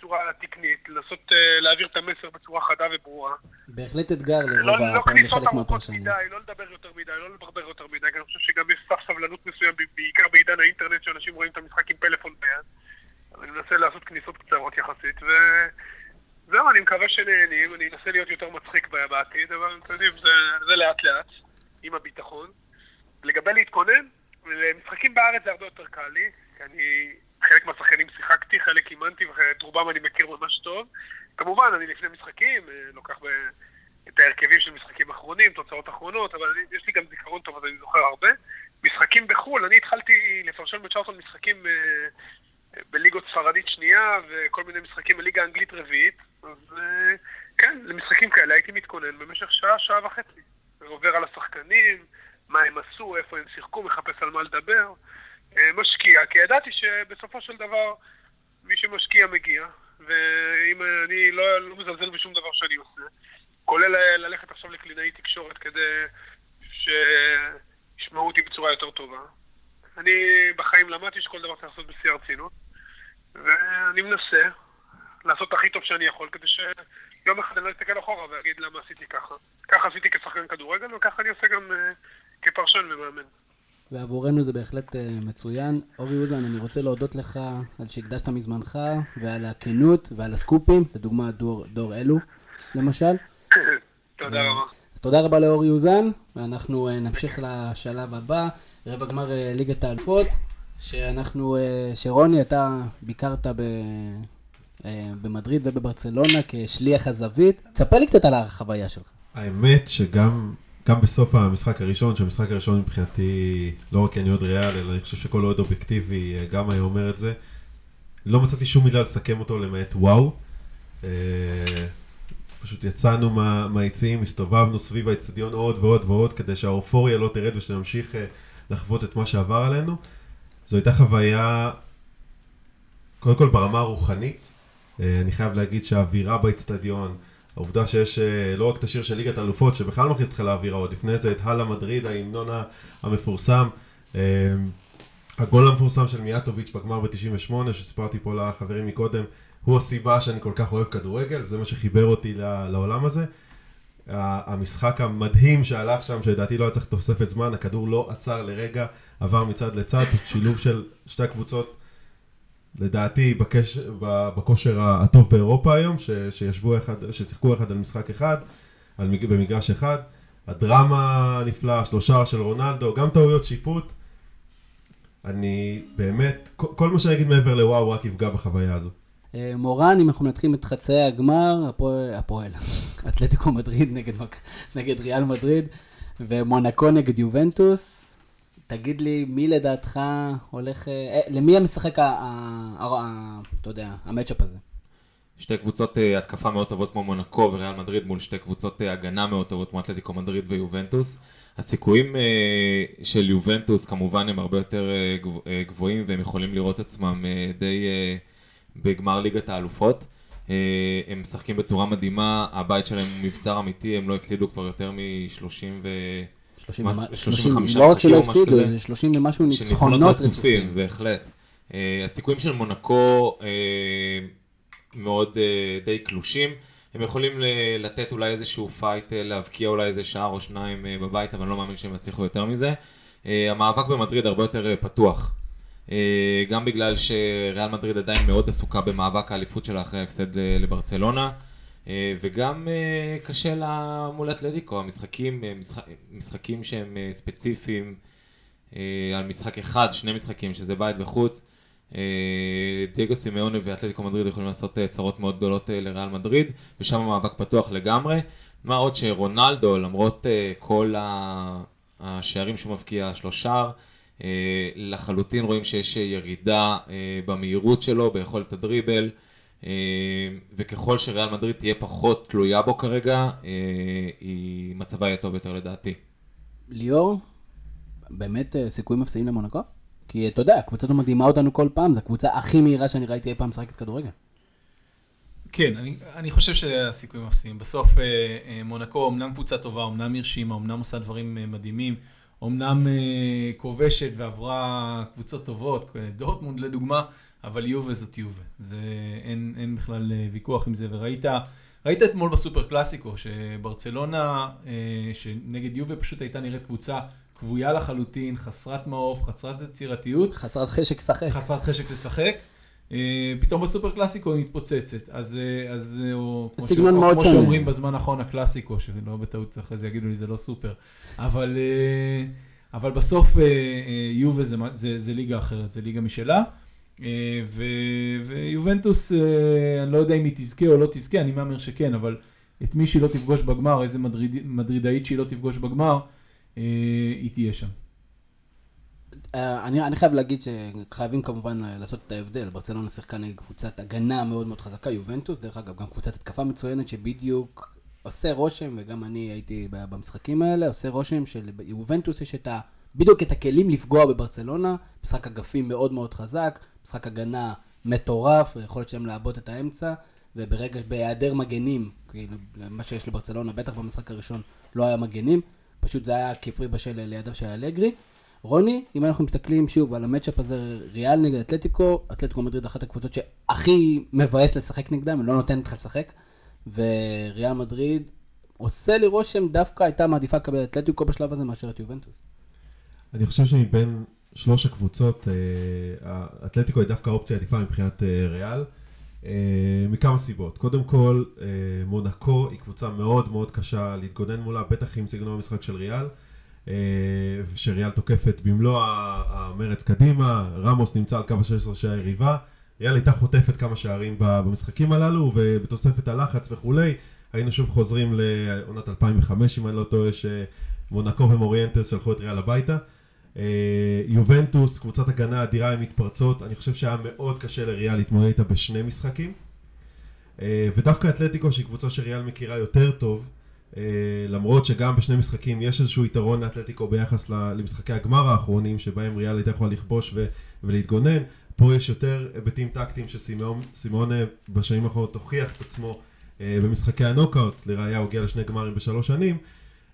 בצורה תקנית, לנסות uh, להעביר את המסר בצורה חדה וברורה. בהחלט אתגר לרוב לא, הפעם לחלק מהפרשנים. לא לדבר יותר מדי, לא לברבר יותר מדי, כי אני חושב שגם יש סף סבלנות מסוים, בעיקר בעידן האינטרנט, שאנשים רואים את המשחק עם פלאפון ביד. אני מנסה לעשות כניסות קצרות יחסית, וזהו, אני מקווה שנהנים, אני אנסה להיות יותר מצחיק בעתיד, אבל אתם יודעים, זה, זה לאט לאט, עם הביטחון. לגבי להתכונן, למשחקים בארץ זה הרבה יותר קל לי, כי אני חלק מהשחקנים שיחקתי, חלק אימנתי, ואת רובם אני מכיר ממש טוב. כמובן, אני לפני משחקים, אה, לוקח ב... את ההרכבים של משחקים אחרונים, תוצאות אחרונות, אבל יש לי גם זיכרון טוב, אז אני זוכר הרבה. משחקים בחו"ל, אני התחלתי לפרשן בצ'ארטון משחקים אה, בליגות ספרדית שנייה, וכל מיני משחקים בליגה האנגלית רביעית. אז אה, כן, למשחקים כאלה הייתי מתכונן במשך שעה, שעה וחצי. עובר על השחקנים, מה הם עשו, איפה הם שיחקו, מחפש על מה לדבר. אה, משקיע, כי ידעתי שבסופו של דבר מי שמשקיע מגיע, ואם אני לא, לא מזלזל בשום דבר שאני עושה, כולל ללכת עכשיו לקלינאי תקשורת כדי שישמעו אותי בצורה יותר טובה. אני בחיים למדתי שכל דבר צריך לעשות בשיא הרצינות, ואני מנסה לעשות הכי טוב שאני יכול, כדי שיום אחד אני לא אסתכל אחורה ואגיד למה עשיתי ככה. ככה עשיתי כשחקן כדורגל, וככה אני עושה גם uh, כפרשן ומאמן. ועבורנו זה בהחלט uh, מצוין. אורי אוזן, אני רוצה להודות לך על שהקדשת מזמנך ועל הכנות ועל הסקופים, לדוגמה דור, דור אלו, למשל. תודה רבה. אז תודה רבה לאורי אוזן, ואנחנו uh, נמשיך לשלב הבא, רבע גמר uh, ליגת האלפות, שאנחנו, uh, שרוני, אתה ביקרת ב... במדריד ובברצלונה כשליח הזווית. תספר לי קצת על החוויה שלך. האמת שגם גם בסוף המשחק הראשון, שהמשחק הראשון מבחינתי, לא רק אני אוהד ריאל, אלא אני חושב שכל אוהד אובייקטיבי אה, גם היה אומר את זה. לא מצאתי שום מילה לסכם אותו למעט וואו. אה, פשוט יצאנו מה, מהיציעים, הסתובבנו סביב האצטדיון עוד ועוד ועוד, כדי שהאופוריה לא תרד ושנמשיך אה, לחוות את מה שעבר עלינו. זו הייתה חוויה, קודם כל ברמה הרוחנית. אני חייב להגיד שהאווירה באצטדיון, העובדה שיש אה, לא רק את השיר של ליגת האלופות, שבכלל מכניס אותך לאווירה, עוד לפני זה את הלאה מדריד, ההמנון המפורסם. אה, הגול המפורסם של מיאטוביץ' בגמר ב-98, שסיפרתי פה לחברים מקודם, הוא הסיבה שאני כל כך אוהב כדורגל, זה מה שחיבר אותי לעולם הזה. המשחק המדהים שהלך שם, שלדעתי לא היה צריך תוספת זמן, הכדור לא עצר לרגע, עבר מצד לצד, שילוב של שתי הקבוצות לדעתי בקש, בכושר הטוב באירופה היום, ש, שישבו אחד, ששיחקו אחד על משחק אחד, על, במגרש אחד. הדרמה הנפלאה, שלושה של רונלדו, גם טעויות שיפוט. אני באמת, כל מה שאני אגיד מעבר לוואו רק יפגע בחוויה הזו. אה, מורן, אם אנחנו מנתחים את חצאי הגמר, הפועל, הפועל, אתלטיקו מדריד נגד, נגד ריאל מדריד, ומונקו נגד יובנטוס, תגיד לי, מי לדעתך הולך... אה, למי המשחק, אתה יודע, המצ'אפ הזה? שתי קבוצות אה, התקפה מאוד טובות כמו מונקו וריאל מדריד מול שתי קבוצות אה, הגנה מאוד טובות כמו אתלטיקו מדריד ויובנטוס. הסיכויים של יובנטוס כמובן הם הרבה יותר גבוהים והם יכולים לראות עצמם די בגמר ליגת האלופות. אה, הם משחקים בצורה מדהימה, הבית שלהם הוא מבצר אמיתי, הם לא הפסידו כבר יותר מ-30 ו... 30 מה- ומה- 35 30 לא רק שלא הפסידו. זה 30 ומשהו ניצחונות רצופים. בהחלט. אה, הסיכויים של מונקו אה, מאוד אה, די קלושים. הם יכולים לתת אולי איזשהו פייט, להבקיע אולי איזה שער או שניים בבית, אבל אני לא מאמין שהם יצליחו יותר מזה. המאבק במדריד הרבה יותר פתוח. גם בגלל שריאל מדריד עדיין מאוד עסוקה במאבק האליפות שלה אחרי ההפסד לברצלונה. אה, וגם אה, קשה לה מול אתלטיקו, המשחקים, אה, משחק, משחקים שהם ספציפיים על משחק אחד, שני משחקים, שזה בית וחוץ. דייגו סימאונה ואתלטיקו מדריד יכולים לעשות צרות מאוד גדולות לריאל מדריד, ושם המאבק פתוח לגמרי. מה עוד שרונלדו, למרות כל השערים שהוא מבקיע, שלושה, לחלוטין רואים שיש ירידה במהירות שלו, ביכולת הדריבל. אה, וככל שריאל מדריד תהיה פחות תלויה בו כרגע, אה, היא מצבה יהיה טוב יותר לדעתי. ליאור, באמת אה, סיכויים אפסיים למונקו? כי אתה יודע, הקבוצה הזו מדהימה אותנו כל פעם, זו הקבוצה הכי מהירה שאני ראיתי אי פעם משחקת כדורגל. כן, אני, אני חושב שהסיכויים אפסיים. בסוף אה, אה, מונקו אמנם קבוצה טובה, אמנם הרשימה, אמנם עושה דברים אה, מדהימים, אמנם אה, כובשת ועברה קבוצות טובות, דורטמונד לדוגמה, אבל יובה זאת יובה. זה, אין, אין בכלל אה, ויכוח עם זה, וראית ראית אתמול בסופר קלאסיקו, שברצלונה, אה, שנגד יובה פשוט הייתה נראית קבוצה כבויה לחלוטין, חסרת מעוף, חסרת יצירתיות. חסרת חשק לשחק. חסרת חשק לשחק. אה, פתאום בסופר קלאסיקו היא מתפוצצת. אז, אז או, כמו סגנון ש- כמו. שאומרים בזמן האחרון הקלאסיקו, שלא בטעות אחרי זה יגידו לי זה לא סופר. אבל, אבל בסוף יובה זה, זה, זה ליגה אחרת, זה ליגה משלה. אה, ו- ויובנטוס, אה, אני לא יודע אם היא תזכה או לא תזכה, אני מהמר שכן, אבל את מי שהיא לא תפגוש בגמר, איזה מדריד, מדרידאית שהיא לא תפגוש בגמר, אה, היא תהיה שם. אני, אני חייב להגיד שחייבים כמובן לעשות את ההבדל. ברצלונה שיחקה נגד קבוצת הגנה מאוד מאוד חזקה, יובנטוס, דרך אגב, גם קבוצת התקפה מצוינת שבדיוק עושה רושם, וגם אני הייתי במשחקים האלה, עושה רושם שליובנטוס יש את ה... בדיוק את הכלים לפגוע בברצלונה, משחק אגפים מאוד מאוד חזק, משחק הגנה מטורף, היכולת שלהם לעבות את האמצע, וברגע, בהיעדר מגנים, כאילו, מה שיש לברצלונה, בטח במשחק הראשון לא היה מגנים, פשוט זה היה כפרי בשל לידיו של אלגרי. רוני, אם אנחנו מסתכלים שוב על המצ'אפ הזה, ריאל נגד אתלטיקו, אתלטיקו מדריד אחת הקבוצות שהכי מבאס לשחק נגדם, לא נותנת לך לשחק, וריאל מדריד עושה לי רושם, דווקא הייתה מעדיפה לקבל את אתלטיקו בשלב הזה מאשר את יובנטוס. אני חושב שמבין שלוש הקבוצות, אה, האתלטיקו היא דווקא האופציה עדיפה מבחינת אה, ריאל, אה, מכמה סיבות. קודם כל, מונקו היא קבוצה מאוד מאוד קשה להתגונן מולה, בטח עם סגנון המשחק של ריאל, שריאל תוקפת במלוא המרץ קדימה, רמוס נמצא על קו ה-16 של היריבה, ריאל הייתה חוטפת כמה שערים במשחקים הללו, ובתוספת הלחץ וכולי, היינו שוב חוזרים לעונת 2005, אם אני לא טועה, שמונקו ומוריינטס שלחו את ריאל הביתה. אה, יובנטוס, קבוצת הגנה אדירה עם מתפרצות, אני חושב שהיה מאוד קשה לריאל להתמודד איתה בשני משחקים. אה, ודווקא אתלטיקו, שהיא קבוצה שריאל מכירה יותר טוב, אה, למרות שגם בשני משחקים יש איזשהו יתרון לאתלטיקו ביחס למשחקי הגמר האחרונים, שבהם ריאל הייתה יכולה לכבוש ולהתגונן. פה יש יותר היבטים טקטיים שסימונה בשנים האחרונות הוכיח את עצמו במשחקי הנוקאוט, לראיה הוא הגיע לשני גמרים בשלוש שנים.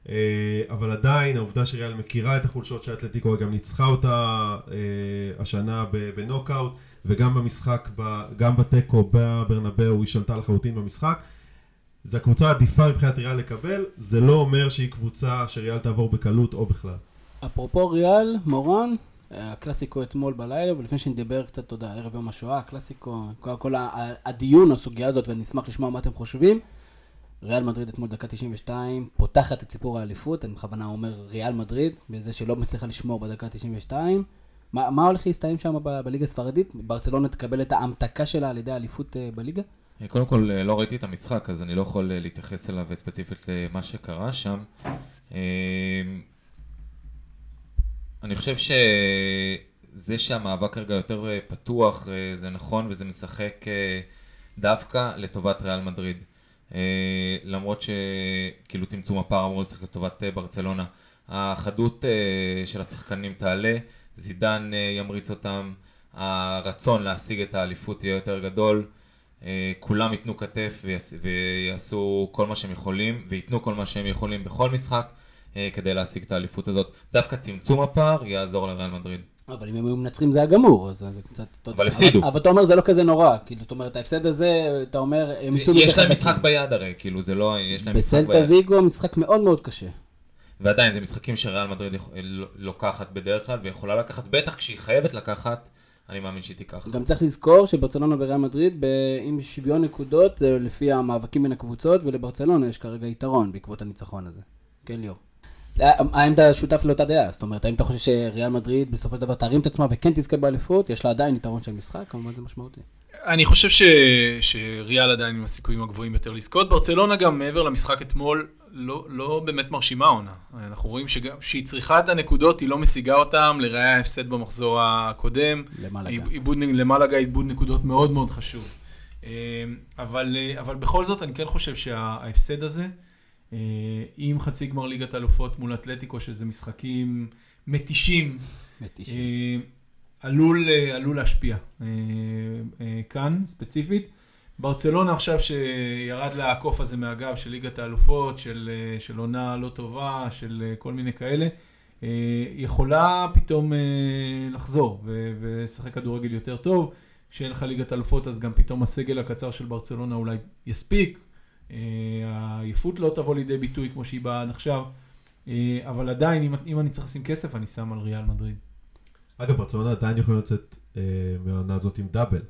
אה, אבל עדיין העובדה שריאל מכירה את החולשות של אתלטיקו, היא גם ניצחה אותה אה, השנה בנוקאוט, וגם במשחק, גם בתיקו בברנבאו היא שלטה לחלוטין במשחק. זו הקבוצה העדיפה מבחינת ריאל לקבל, זה לא אומר שהיא קבוצה שריאל תעבור בקלות או בכלל. אפרופו ריאל, מורן, הקלאסיקו אתמול בלילה, ולפני שנדבר קצת, יודע, ערב יום השואה, הקלאסיקו, כל, כל הדיון, הסוגיה הזאת, ונשמח לשמוע מה אתם חושבים. ריאל מדריד אתמול דקה 92, פותחת את סיפור האליפות, אני בכוונה אומר ריאל מדריד, בזה שלא מצליחה לשמור בדקה 92. מה, מה הולך להסתיים שם ב- בליגה הספרדית? ברצלונה תקבל את ההמתקה שלה על ידי האליפות אה, בליגה? קודם כל, אה, לא ראיתי את המשחק, אז אני לא יכול אה, להתייחס אליו ספציפית למה שקרה שם. אה, אני חושב שזה שהמאבק כרגע יותר אה, פתוח, אה, זה נכון וזה משחק אה, דווקא לטובת ריאל מדריד. אה, למרות שכאילו צמצום הפער אמור לשחק לטובת אה, ברצלונה. החדות אה, של השחקנים תעלה, זידן ימריץ אותם, הרצון להשיג את האליפות יהיה יותר גדול. כולם ייתנו כתף ויעש, ויעשו כל מה שהם יכולים, וייתנו כל מה שהם יכולים בכל משחק כדי להשיג את האליפות הזאת. דווקא צמצום הפער יעזור לריאל מדריד. אבל אם הם היו מנצחים זה היה גמור, אז זה קצת... אבל הפסידו. אבל אתה אומר זה לא כזה נורא, כאילו, זאת אומרת, ההפסד הזה, אתה אומר, הם יצאו מזה יש להם חזקים. משחק ביד הרי, כאילו זה לא, יש להם משחק בסלטה ביד. ויגו משחק מאוד מאוד קשה. ועדיין זה משחקים שריאל מדריד יכ- לא- לוקחת בדרך כלל, ויכולה לקחת, בטח כשהיא חייבת לקחת, אני מאמין שהיא תיקח. גם צריך לזכור שברצלונה וריאל מדריד, עם שוויון נקודות, זה לפי המאבקים בין הקבוצות, ולברצלונה יש כרגע יתרון בעקבות הניצחון הזה. כן, ליאור. האם אתה שותף לאותה דעה? זאת אומרת, האם אתה חושב שריאל מדריד בסופו של דבר תרים את עצמה וכן תזכה באליפות? יש לה עדיין יתרון של משחק? כמובן זה משמעותי. אני חושב ש... שריאל עדיין עם הסיכויים הגבוהים יותר לזכות. ברצלונה גם מעבר למשחק אתמול, לא, לא באמת מרשימה עונה. אנחנו רואים שגם שהיא צריכה את הנקודות, היא לא משיגה אותם, לראיה ההפסד במחזור הקודם. למלגה. עיבוד, למלגה עיבוד נקודות מאוד מאוד חשוב. אה, אבל, אה, אבל בכל זאת, אני כן חושב שההפסד הזה, עם חצי גמר ליגת אלופות מול אתלטיקו, שזה משחקים מתישים, מתישים. אה, עלול, אה, עלול להשפיע אה, אה, כאן ספציפית. ברצלונה עכשיו שירד לה הקוף הזה מהגב של ליגת האלופות, של, אה, של עונה לא טובה, של אה, כל מיני כאלה, אה, יכולה פתאום אה, לחזור ולשחק כדורגל יותר טוב. כשאין לך ליגת אלופות אז גם פתאום הסגל הקצר של ברצלונה אולי יספיק. אה, העייפות לא תבוא לידי ביטוי כמו שהיא באה עד עכשיו. אה, אבל עדיין, אם, אם אני צריך לשים כסף, אני שם על ריאל מדריד. אגב, ברצלונה עדיין יכולים לצאת אה, מהעונה הזאת עם דאבל.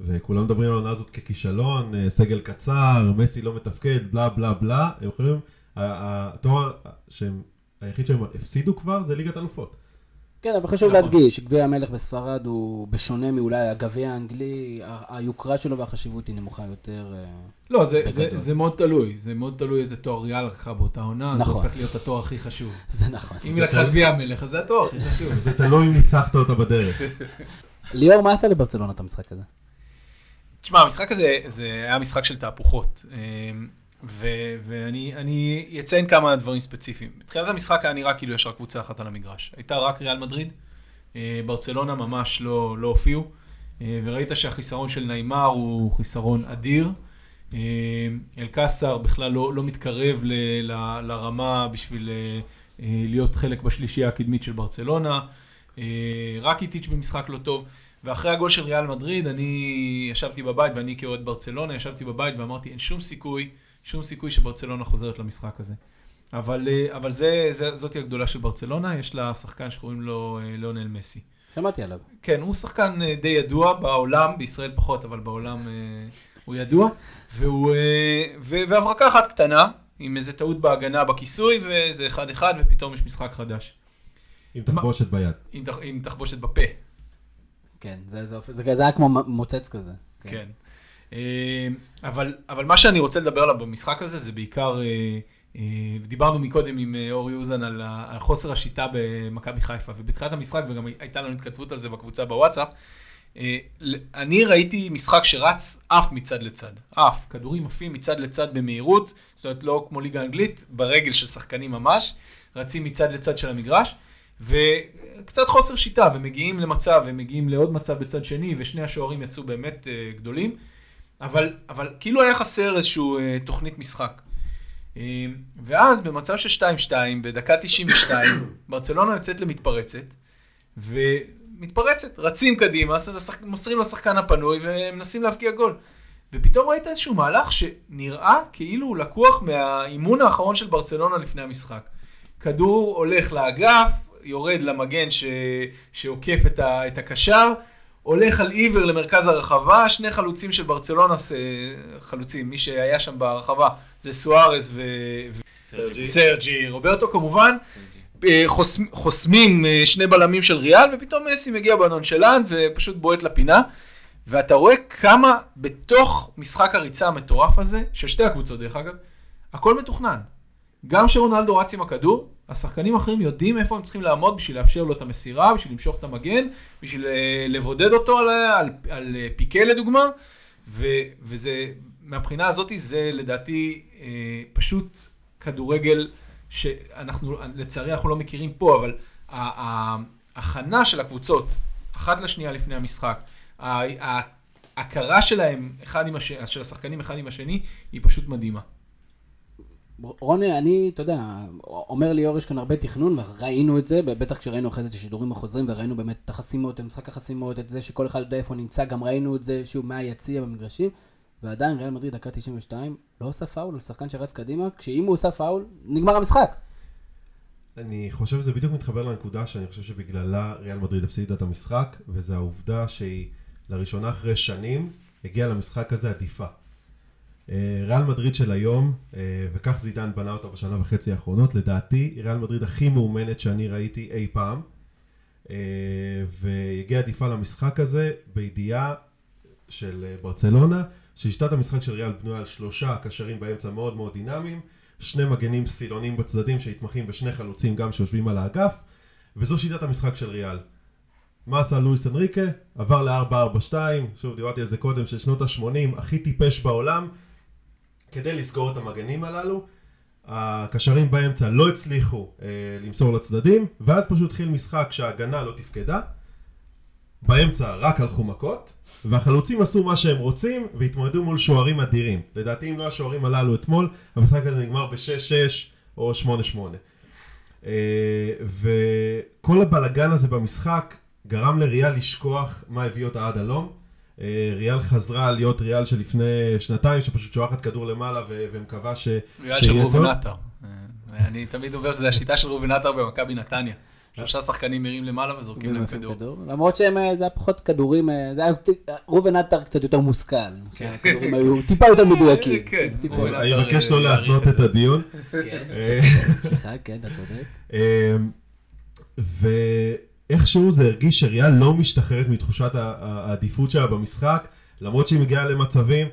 וכולם מדברים על העונה הזאת ככישלון, אה, סגל קצר, מסי לא מתפקד, בלה בלה בלה. הם יכולים, התואר שהם, היחיד שהם הפסידו כבר זה ליגת אלופות. כן, אבל חשוב נכון. להדגיש, גביע המלך בספרד הוא בשונה מאולי הגביע האנגלי, היוקרה שלו והחשיבות היא נמוכה יותר. אה, לא, זה, זה, בגדול. זה מאוד תלוי, זה מאוד תלוי איזה תואר ריאל לקחה באותה עונה, זה נכון. הופך להיות התואר הכי חשוב. זה נכון. אם היא לקחה גביע המלך, אז זה התואר הכי חשוב. זה תלוי אם ניצחת אותה בדרך. ליאור, מה עשה לברצלונה את המשחק הזה? תשמע, המשחק הזה זה היה משחק של תהפוכות. ו- ואני אני אציין כמה דברים ספציפיים. בתחילת המשחק היה נראה כאילו יש רק קבוצה אחת על המגרש. הייתה רק ריאל מדריד, אה, ברצלונה ממש לא, לא הופיעו, אה, וראית שהחיסרון של נעימר הוא חיסרון אדיר. אה, אלקסר בכלל לא, לא מתקרב ל, ל, לרמה בשביל להיות חלק בשלישייה הקדמית של ברצלונה. רק איטיץ' במשחק לא טוב. ואחרי הגול של ריאל מדריד, אני ישבתי בבית, ואני כאוהד ברצלונה, ישבתי בבית ואמרתי, אין שום סיכוי, שום סיכוי שברצלונה חוזרת למשחק הזה. אבל, אה, אבל זה, זה, זאתי הגדולה של ברצלונה, יש לה שחקן שקוראים לו אה, ליאונל מסי. שמעתי עליו. כן, הוא שחקן אה, די ידוע בעולם, בישראל פחות, אבל בעולם הוא ידוע. והוא, ו- והברקה אחת קטנה, עם איזה טעות בהגנה בכיסוי, וזה אחד-אחד, ופתאום יש משחק חדש. עם תחבושת ביד. עם, תח- עם תחבושת בפה. כן, זה, זה, זה, זה היה כמו מוצץ כזה. כן. אה, אבל, אבל מה שאני רוצה לדבר עליו במשחק הזה זה בעיקר, אה, אה, דיברנו מקודם עם אה, אורי אוזן על, על חוסר השיטה במכבי חיפה, ובתחילת המשחק, וגם הייתה לנו התכתבות על זה בקבוצה בוואטסאפ, אה, אני ראיתי משחק שרץ עף מצד לצד, עף, כדורים עפים מצד לצד במהירות, זאת אומרת לא כמו ליגה אנגלית, ברגל של שחקנים ממש, רצים מצד לצד של המגרש, וקצת חוסר שיטה, ומגיעים למצב, ומגיעים לעוד מצב בצד שני, ושני השוערים יצאו באמת אה, גדולים, אבל, אבל כאילו היה חסר איזושהי אה, תוכנית משחק. אה, ואז במצב של 2-2, בדקה 92, ברצלונה יוצאת למתפרצת, ומתפרצת, רצים קדימה, מוסרים לשחקן הפנוי ומנסים להבקיע גול. ופתאום ראית איזשהו מהלך שנראה כאילו הוא לקוח מהאימון האחרון של ברצלונה לפני המשחק. כדור הולך לאגף, יורד למגן ש... שעוקף את, ה... את הקשר, הולך על עיוור למרכז הרחבה, שני חלוצים של ברצלונה, חלוצים, מי שהיה שם ברחבה זה סוארז ו... סרג'י. סרג'י, רוברטו כמובן, אה, חוסמ, חוסמים אה, שני בלמים של ריאל, ופתאום מסי מגיע בנונשלנט ופשוט בועט לפינה. ואתה רואה כמה בתוך משחק הריצה המטורף הזה, של שתי הקבוצות דרך אגב, הכל מתוכנן. גם כשרונלדו רץ עם הכדור, השחקנים האחרים יודעים איפה הם צריכים לעמוד בשביל לאפשר לו את המסירה, בשביל למשוך את המגן, בשביל אה, לבודד אותו על, על, על אה, פיקה לדוגמה, ו, וזה, מהבחינה הזאת זה לדעתי אה, פשוט כדורגל שאנחנו, לצערי אנחנו לא מכירים פה, אבל ההכנה של הקבוצות אחת לשנייה לפני המשחק. ההכרה שלהם, אחד עם השני, של השחקנים אחד עם השני, היא פשוט מדהימה. רוני, אני, אתה יודע, אומר לי אור, יש כאן הרבה תכנון, וראינו את זה, בטח כשראינו אחרי זה את השידורים החוזרים, וראינו באמת את החסימות, את משחק החסימות, את זה שכל אחד יודע איפה נמצא, גם ראינו את זה, שוב, מהיציע במגרשים, ועדיין ריאל מדריד, דקה 92, לא עושה פאול על שחקן שרץ קדימה, כשאם הוא עושה פאול, נגמר המשחק. אני חושב שזה בדיוק מתחבר לנקודה שאני חושב שבגללה ריאל מדריד הפסידה את המשחק, וזה העובדה שהיא לראשונה אחרי שנים הגיעה למשחק הזה עדיפה. אה, ריאל מדריד של היום, אה, וכך זידן בנה אותה בשנה וחצי האחרונות, לדעתי היא ריאל מדריד הכי מאומנת שאני ראיתי אי פעם. אה, והגיעה עדיפה למשחק הזה בידיעה של ברצלונה, ששיטת המשחק של ריאל בנויה על שלושה קשרים באמצע מאוד מאוד דינמיים, שני מגנים סילונים בצדדים שהתמחים בשני חלוצים גם שיושבים על האגף, וזו שיטת המשחק של ריאל. מה עשה לואיס אנריקה? עבר ל-4-4-2, שוב דיברתי על זה קודם, של שנות ה-80, הכי טיפש בעולם, כדי לסגור את המגנים הללו. הקשרים באמצע לא הצליחו אה, למסור לצדדים, ואז פשוט התחיל משחק שההגנה לא תפקדה. באמצע רק הלכו מכות, והחלוצים עשו מה שהם רוצים, והתמודדו מול שוערים אדירים. לדעתי אם לא השוערים הללו אתמול, המשחק הזה נגמר ב-6-6 או 8-8. אה, וכל הבלגן הזה במשחק גרם לריאל לשכוח מה הביא אותה עד הלום. אה, ריאל חזרה להיות ריאל שלפני שנתיים, שפשוט שולחת כדור למעלה ו- ומקווה ש... ריאל של ראובן. עטר. אה, אני תמיד אומר שזו השיטה של ראובן עטר במכבי נתניה. שלושה שחקנים מרים למעלה וזורקים להם כדור. כדור. למרות שהם, אה, זה היה פחות כדורים, זה היה, ראובן עטר קצת יותר מושכל. שהכדורים היו טיפה יותר מדויקים. כן, אני מבקש לא להזנות את. הדיון. כן, אתה צודק, סליחה, כן, אתה צודק. ואיכשהו זה הרגיש שריאל לא משתחררת מתחושת העדיפות שלה במשחק, למרות שהיא מגיעה למצבים.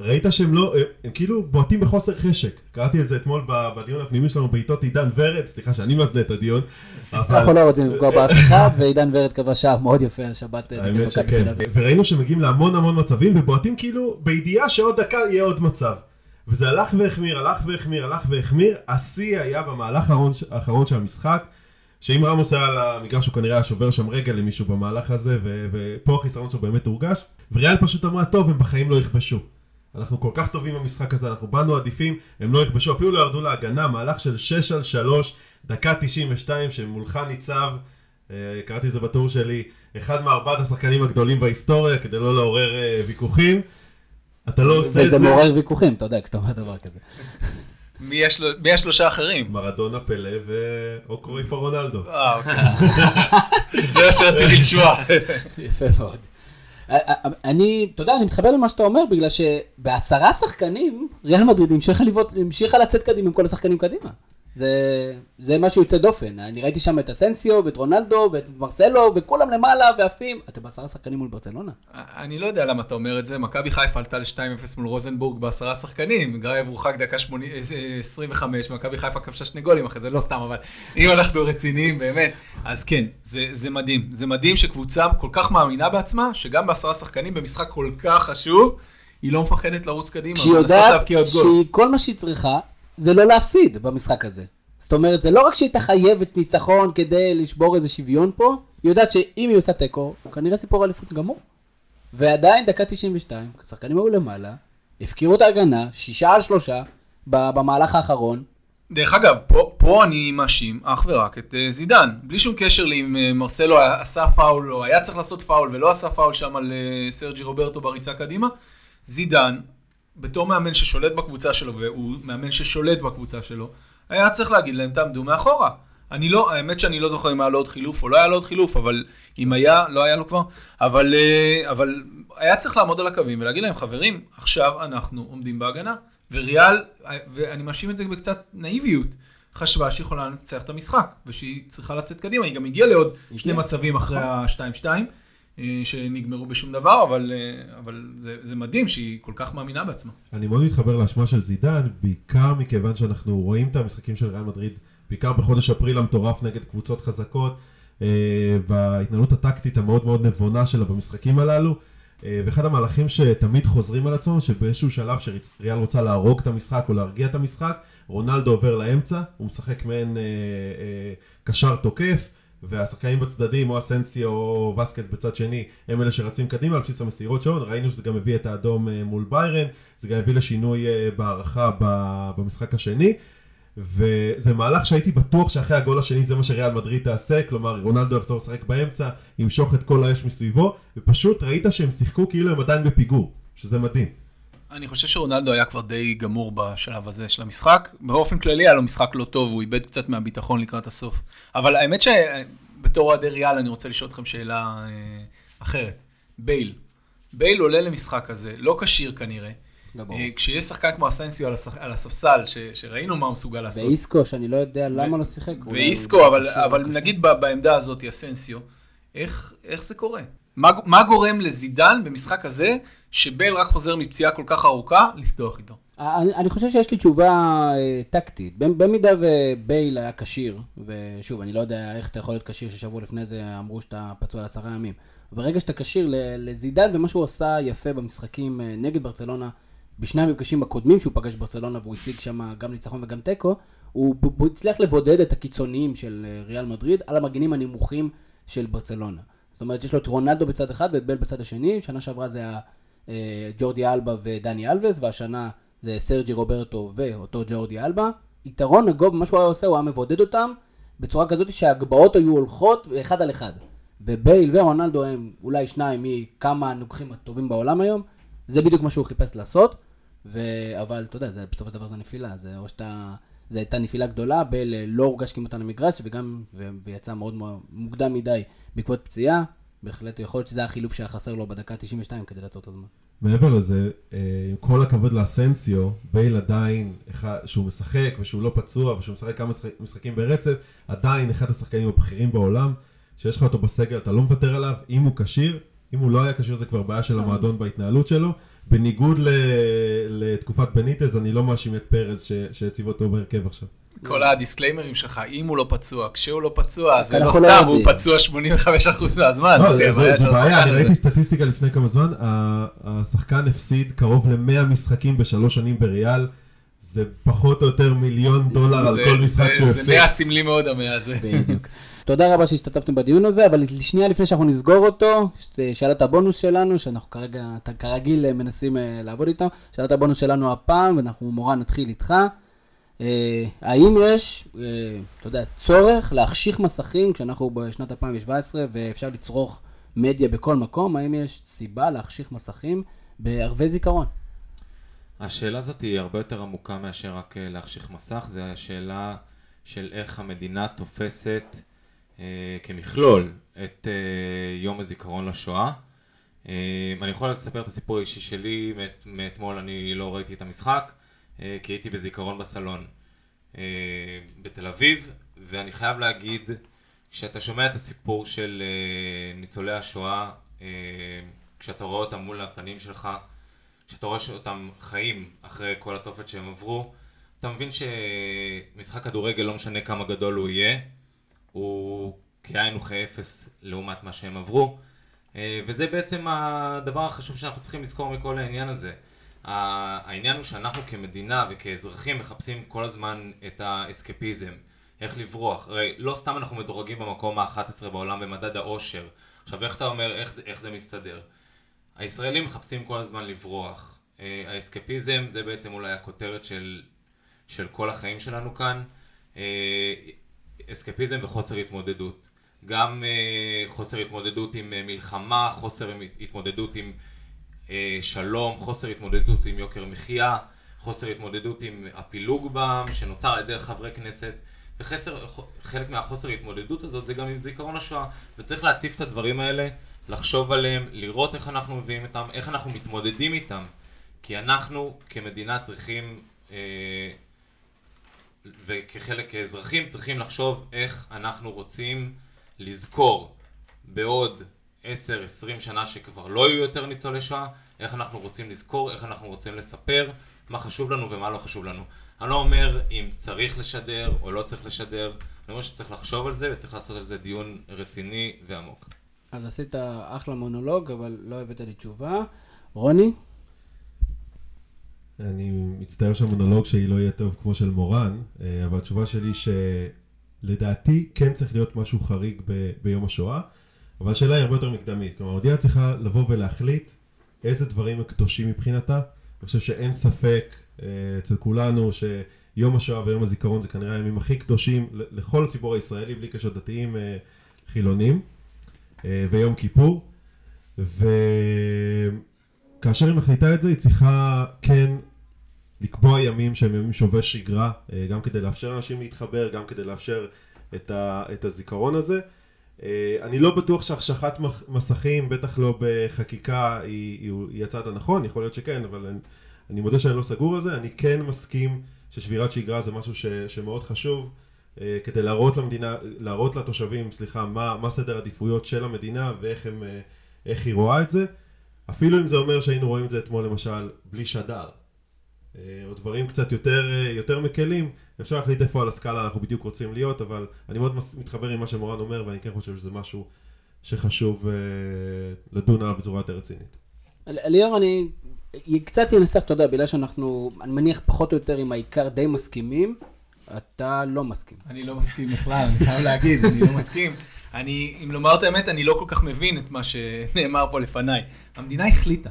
ראית שהם לא, הם, הם כאילו בועטים בחוסר חשק. קראתי את זה אתמול בדיון הפנימי שלנו בעיתות עידן ורד, סליחה שאני מזנה את הדיון. אנחנו לא רוצים לפגוע באף אחד, ועידן ורד קבע שער מאוד יפה על שבת אה, האמת שכן. וראינו שמגיעים להמון המון מצבים ובועטים כאילו בידיעה שעוד דקה יהיה עוד מצב. וזה הלך והחמיר, הלך והחמיר, הלך והחמיר. השיא היה במהלך האחרון של המשחק, שאם רמוס היה על המגרש הוא כנראה היה שובר שם רגל למישהו במהלך הזה, ו- ופה החיסרון שלו באמת הורגש. וריאל פשוט אמרה, טוב, הם בחיים לא יכבשו. אנחנו כל כך טובים במשחק הזה, אנחנו באנו עדיפים, הם לא יכבשו, אפילו לא ירדו להגנה, מהלך של 6 על 3, דקה 92, שמולך ניצב, אה, קראתי את זה בטור שלי, אחד מארבעת השחקנים הגדולים בהיסטוריה, כדי לא לעורר אה, ויכוחים. אתה לא עושה את וזה זה. מעורר ויכוחים, אתה יודע, כשאתה אומר דבר כזה. מי יש לו- מי השלושה האחרים? מרדונה פלא. או קרויפה רונלדו. אה, אוקיי. זה מה שרציתי לשמוע. יפה מאוד. א- א- אני, אתה יודע, אני מתחבר למה שאתה אומר, בגלל שבעשרה שחקנים, ריאל מדריד המשיכה לצאת קדימה עם כל השחקנים קדימה. זה, זה משהו יוצא דופן. אני ראיתי שם את אסנסיו, ואת רונלדו, ואת מרסלו, וכולם למעלה ועפים. אתם בעשרה שחקנים מול ברצלונה? אני לא יודע למה אתה אומר את זה, מכבי חיפה עלתה ל-2-0 מול רוזנבורג בעשרה שחקנים, גרייב הורחק דקה 80 אה, 25, מכבי חיפה כבשה שני גולים אחרי זה, לא סתם, אבל אם אנחנו רציניים באמת, אז כן, זה, זה מדהים. זה מדהים שקבוצה כל כך מאמינה בעצמה, שגם בעשרה שחקנים במשחק כל כך חשוב, היא לא מפחדת לרוץ קדימה, שהיא יודעת. שכל מה שהיא צריכה זה לא להפסיד במשחק הזה. זאת אומרת, זה לא רק שהיא חייבת ניצחון כדי לשבור איזה שוויון פה, היא יודעת שאם היא עושה תיקו, הוא כנראה סיפור אליפות גמור. ועדיין דקה 92, השחקנים היו למעלה, הפקירו את ההגנה, שישה על שלושה, במהלך האחרון. דרך אגב, פה, פה אני מאשים אך ורק את uh, זידן, בלי שום קשר לאם uh, מרסלו עשה פאול או היה צריך לעשות פאול ולא עשה פאול שם על uh, סרג'י רוברטו בריצה קדימה. זידן, בתור מאמן ששולט בקבוצה שלו, והוא מאמן ששולט בקבוצה שלו, היה צריך להגיד להם, תעמדו מאחורה. אני לא, האמת שאני לא זוכר אם היה לו עוד חילוף או לא היה לו עוד חילוף, אבל אם היה, לא היה לו כבר, אבל, אה, אבל היה צריך לעמוד על הקווים ולהגיד להם, חברים, עכשיו אנחנו עומדים בהגנה. וריאל, ואני מאשים את זה בקצת נאיביות, חשבה שהיא יכולה לנצח את המשחק, ושהיא צריכה לצאת קדימה, היא גם הגיעה לעוד שני. מצבים אחרי ה-2-2, אה, שנגמרו בשום דבר, אבל, אה, אבל זה, זה מדהים שהיא כל כך מאמינה בעצמה. אני מאוד מתחבר לאשמה של זידן, בעיקר מכיוון שאנחנו רואים את המשחקים של ריאל מדריד, בעיקר בחודש אפריל המטורף נגד קבוצות חזקות, אה, וההתנהלות הטקטית המאוד מאוד נבונה שלה במשחקים הללו. אה, ואחד המהלכים שתמיד חוזרים על עצמם, שבאיזשהו שלב שריאל רוצה להרוג את המשחק או להרגיע את המשחק, רונלדו עובר לאמצע, הוא משחק מעין אה, אה, קשר תוקף, והשחקנים בצדדים, או אסנסיו או וסקס בצד שני, הם אלה שרצים קדימה על בסיס המסירות שלו, ראינו שזה גם הביא את האדום אה, מול ביירן, זה גם הביא לשינוי אה, בהערכה במשחק השני. וזה מהלך שהייתי בטוח שאחרי הגול השני זה מה שריאל מדריד תעשה, כלומר רונלדו יחזור לשחק באמצע, ימשוך את כל האש מסביבו, ופשוט ראית שהם שיחקו כאילו הם עדיין בפיגור, שזה מדהים. אני חושב שרונלדו היה כבר די גמור בשלב הזה של המשחק. באופן כללי היה לו משחק לא טוב, הוא איבד קצת מהביטחון לקראת הסוף. אבל האמת שבתור אוהדי ריאל אני רוצה לשאול אתכם שאלה אה, אחרת. בייל. בייל עולה למשחק הזה, לא כשיר כנראה. לא. אה, כשיש שחקן כמו אסנסיו על, השח... על הספסל, ש... שראינו מה הוא מסוגל לעשות. ואיסקו, שאני לא יודע למה לא שיחק. ואיסקו, אבל, אבל לא. נגיד ב- בעמדה הזאת, אסנסיו, איך, איך זה קורה? מה, גורם לזידן במשחק הזה, שבייל רק חוזר מפציעה כל כך ארוכה, לפתוח איתו? אני, אני חושב שיש לי תשובה אה, טקטית. במ- במידה ובייל היה כשיר, ושוב, אני לא יודע איך אתה יכול להיות כשיר ששבוע לפני זה אמרו שאתה פצוע לעשרה ימים. ברגע שאתה כשיר לזידן, ומה שהוא עשה יפה במשחקים אה, נגד ברצלונה, בשני המפגשים הקודמים שהוא פגש ברצלונה והוא השיג שם גם ניצחון וגם תיקו, הוא, הוא הצליח לבודד את הקיצוניים של אה, ריאל מדריד על המגנים הנמוכים של ברצלונה. זאת אומרת, יש לו את רונלדו בצד אחד ואת בל בצד השני, שנה שעברה זה היה אה, ג'ורדי אלבה ודני אלווס, והשנה זה סרג'י רוברטו ואותו ג'ורדי אלבה. יתרון הגוב, מה שהוא היה עושה, הוא היה מבודד אותם בצורה כזאת שההגבהות היו הולכות אחד על אחד. ובייל ורונלדו הם אולי שניים מכמה הנוגחים הטובים בעולם היום, זה בדיוק מה שהוא חיפש לעשות, ו... אבל אתה יודע, זה, בסופו של דבר זה נפילה, זה או שאתה... זו הייתה נפילה גדולה, בייל אה, לא הורגש כמעט על המגרש, וגם. ויצא מאוד מוקדם מדי בעקבות פציעה, בהחלט יכול להיות שזה החילוף שהיה חסר לו בדקה 92 כדי לעצור את הזמן. מעבר לזה, אה, עם כל הכבוד לאסנסיו, בייל עדיין, אחד- שהוא משחק ושהוא לא פצוע ושהוא משחק כמה משחק- משחקים ברצף, עדיין אחד השחקנים הבכירים בעולם, שיש לך אותו בסגל, אתה לא מוותר עליו, אם הוא כשיר, אם הוא לא היה כשיר זה כבר בעיה של המועדון בהתנהלות שלו. בניגוד ל- לתקופת בניטז, אני לא מאשים את פרז שהציב אותו בהרכב עכשיו. כל הדיסקליימרים שלך, אם הוא לא פצוע, כשהוא לא פצוע, זה לא לא סתם, הוא. פצוע 85% מהזמן. לא, זה- זה בעיה, אני. ראיתי סטטיסטיקה לפני כמה זמן, השחקן הפסיד קרוב ל-100 משחקים בשלוש שנים בריאל, זה פחות או יותר מיליון דולר על זה- כל משחק זה- שהוא זה הפסיד. נהיה סמלי מאוד המאה הזה. בדיוק. תודה רבה שהשתתפתם בדיון הזה, אבל שנייה לפני שאנחנו נסגור אותו, שאלת הבונוס שלנו, שאנחנו כרגע, כרגיל אה, מנסים אה, לעבוד איתם, שאלת הבונוס שלנו הפעם, ואנחנו מורן נתחיל איתך. אה, האם יש, אה, אתה יודע, צורך להחשיך מסכים כשאנחנו בשנת 2017 ואפשר לצרוך מדיה בכל מקום, האם יש סיבה להחשיך מסכים בערבי זיכרון? השאלה הזאת היא הרבה יותר עמוקה מאשר רק אה, להחשיך מסך, זה השאלה של איך המדינה תופסת כמכלול את אה, יום הזיכרון לשואה. אה, אני יכול לספר את הסיפור האישי שלי, מאת- מאתמול אני לא ראיתי את המשחק, אה, כי הייתי בזיכרון בסלון אה, בתל אביב, ואני חייב להגיד, כשאתה שומע את הסיפור של אה, ניצולי השואה, אה, כשאתה רואה אותם מול הפנים שלך, כשאתה רואה שאותם חיים אחרי כל התופת שהם עברו, אתה מבין שמשחק כדורגל, לא משנה כמה גדול הוא יהיה, הוא כאין וכאפס לעומת מה שהם עברו. אה, וזה בעצם הדבר החשוב שאנחנו צריכים לזכור מכל העניין הזה. העניין הוא שאנחנו כמדינה וכאזרחים מחפשים כל הזמן את האסקפיזם, איך לברוח. הרי לא סתם אנחנו מדורגים במקום ה-11 בעולם במדד האושר. עכשיו, איך אתה אומר, איך זה, איך זה מסתדר? הישראלים מחפשים כל הזמן לברוח. אה, האסקפיזם זה בעצם אולי הכותרת של, של כל החיים שלנו כאן. אסקפיזם וחוסר התמודדות. גם אה, חוסר התמודדות עם אה, מלחמה, חוסר התמודדות עם אה, שלום, חוסר התמודדות עם יוקר מחיה, חוסר התמודדות עם הפילוג בעם שנוצר על ידי חברי כנסת. וחסר, חלק מהחוסר התמודדות הזאת זה גם עם זיכרון השואה. וצריך להציף את הדברים האלה, לחשוב עליהם, לראות איך אנחנו מביאים אותם, איך אנחנו מתמודדים איתם. כי אנחנו כמדינה צריכים, אה, וכחלק כאזרחים צריכים לחשוב איך אנחנו רוצים לזכור בעוד 10-20 שנה שכבר לא יהיו יותר ניצולי שואה, איך אנחנו רוצים לזכור, איך אנחנו רוצים לספר, מה חשוב לנו ומה לא חשוב לנו. אני לא אומר אם צריך לשדר או לא צריך לשדר, אני אומר שצריך לחשוב על זה וצריך לעשות על זה דיון רציני ועמוק. אז עשית אחלה מונולוג, אבל לא הבאת לי תשובה. רוני? אני מצטער שהמונולוג שלי לא יהיה טוב כמו של מורן, אה, אבל התשובה שלי לדעתי כן צריך להיות משהו חריג ב, ביום השואה, אבל השאלה היא הרבה יותר מקדמית. כלומר, המדינה צריכה לבוא ולהחליט איזה דברים הם קדושים מבחינתה. אני חושב שאין ספק אה, אצל כולנו שיום השואה ויום הזיכרון זה כנראה הימים הכי קדושים לכל הציבור הישראלי, בלי קשר דתיים אה, חילונים, ויום כיפור. וכאשר היא מחליטה את זה, היא צריכה כן לקבוע ימים שהם ימים שובי שגרה, אה, גם כדי לאפשר לאנשים להתחבר, גם כדי לאפשר את, ה, את הזיכרון הזה. אה, אני לא בטוח שהחשכת מסכים, בטח לא בחקיקה, היא, היא, הצעד הנכון, יכול להיות שכן, אבל אני, אני מודה שאני לא סגור על זה. אני כן מסכים ששבירת שגרה זה משהו ש, שמאוד חשוב, אה, כדי להראות למדינה, להראות לתושבים, סליחה, מה, מה סדר העדיפויות של המדינה ואיך הם, היא רואה את זה. אפילו אם זה אומר שהיינו רואים את זה אתמול למשל בלי שדר, או דברים קצת יותר, אה, יותר מקלים, אפשר להחליט איפה על הסקאלה אנחנו בדיוק רוצים להיות, אבל אני מאוד מתחבר עם מה שמורן אומר, ואני כן חושב שזה משהו שחשוב אה, לדון עליו בצורה יותר רצינית. ליאור, אני קצת אנסח, אתה יודע, בגלל שאנחנו, אני מניח פחות או יותר עם העיקר די מסכימים, אתה לא מסכים. אני לא מסכים בכלל, אני חייב להגיד, אני לא מסכים. אני, אם לומר את האמת, אני לא כל כך מבין את מה שנאמר פה לפניי. המדינה החליטה,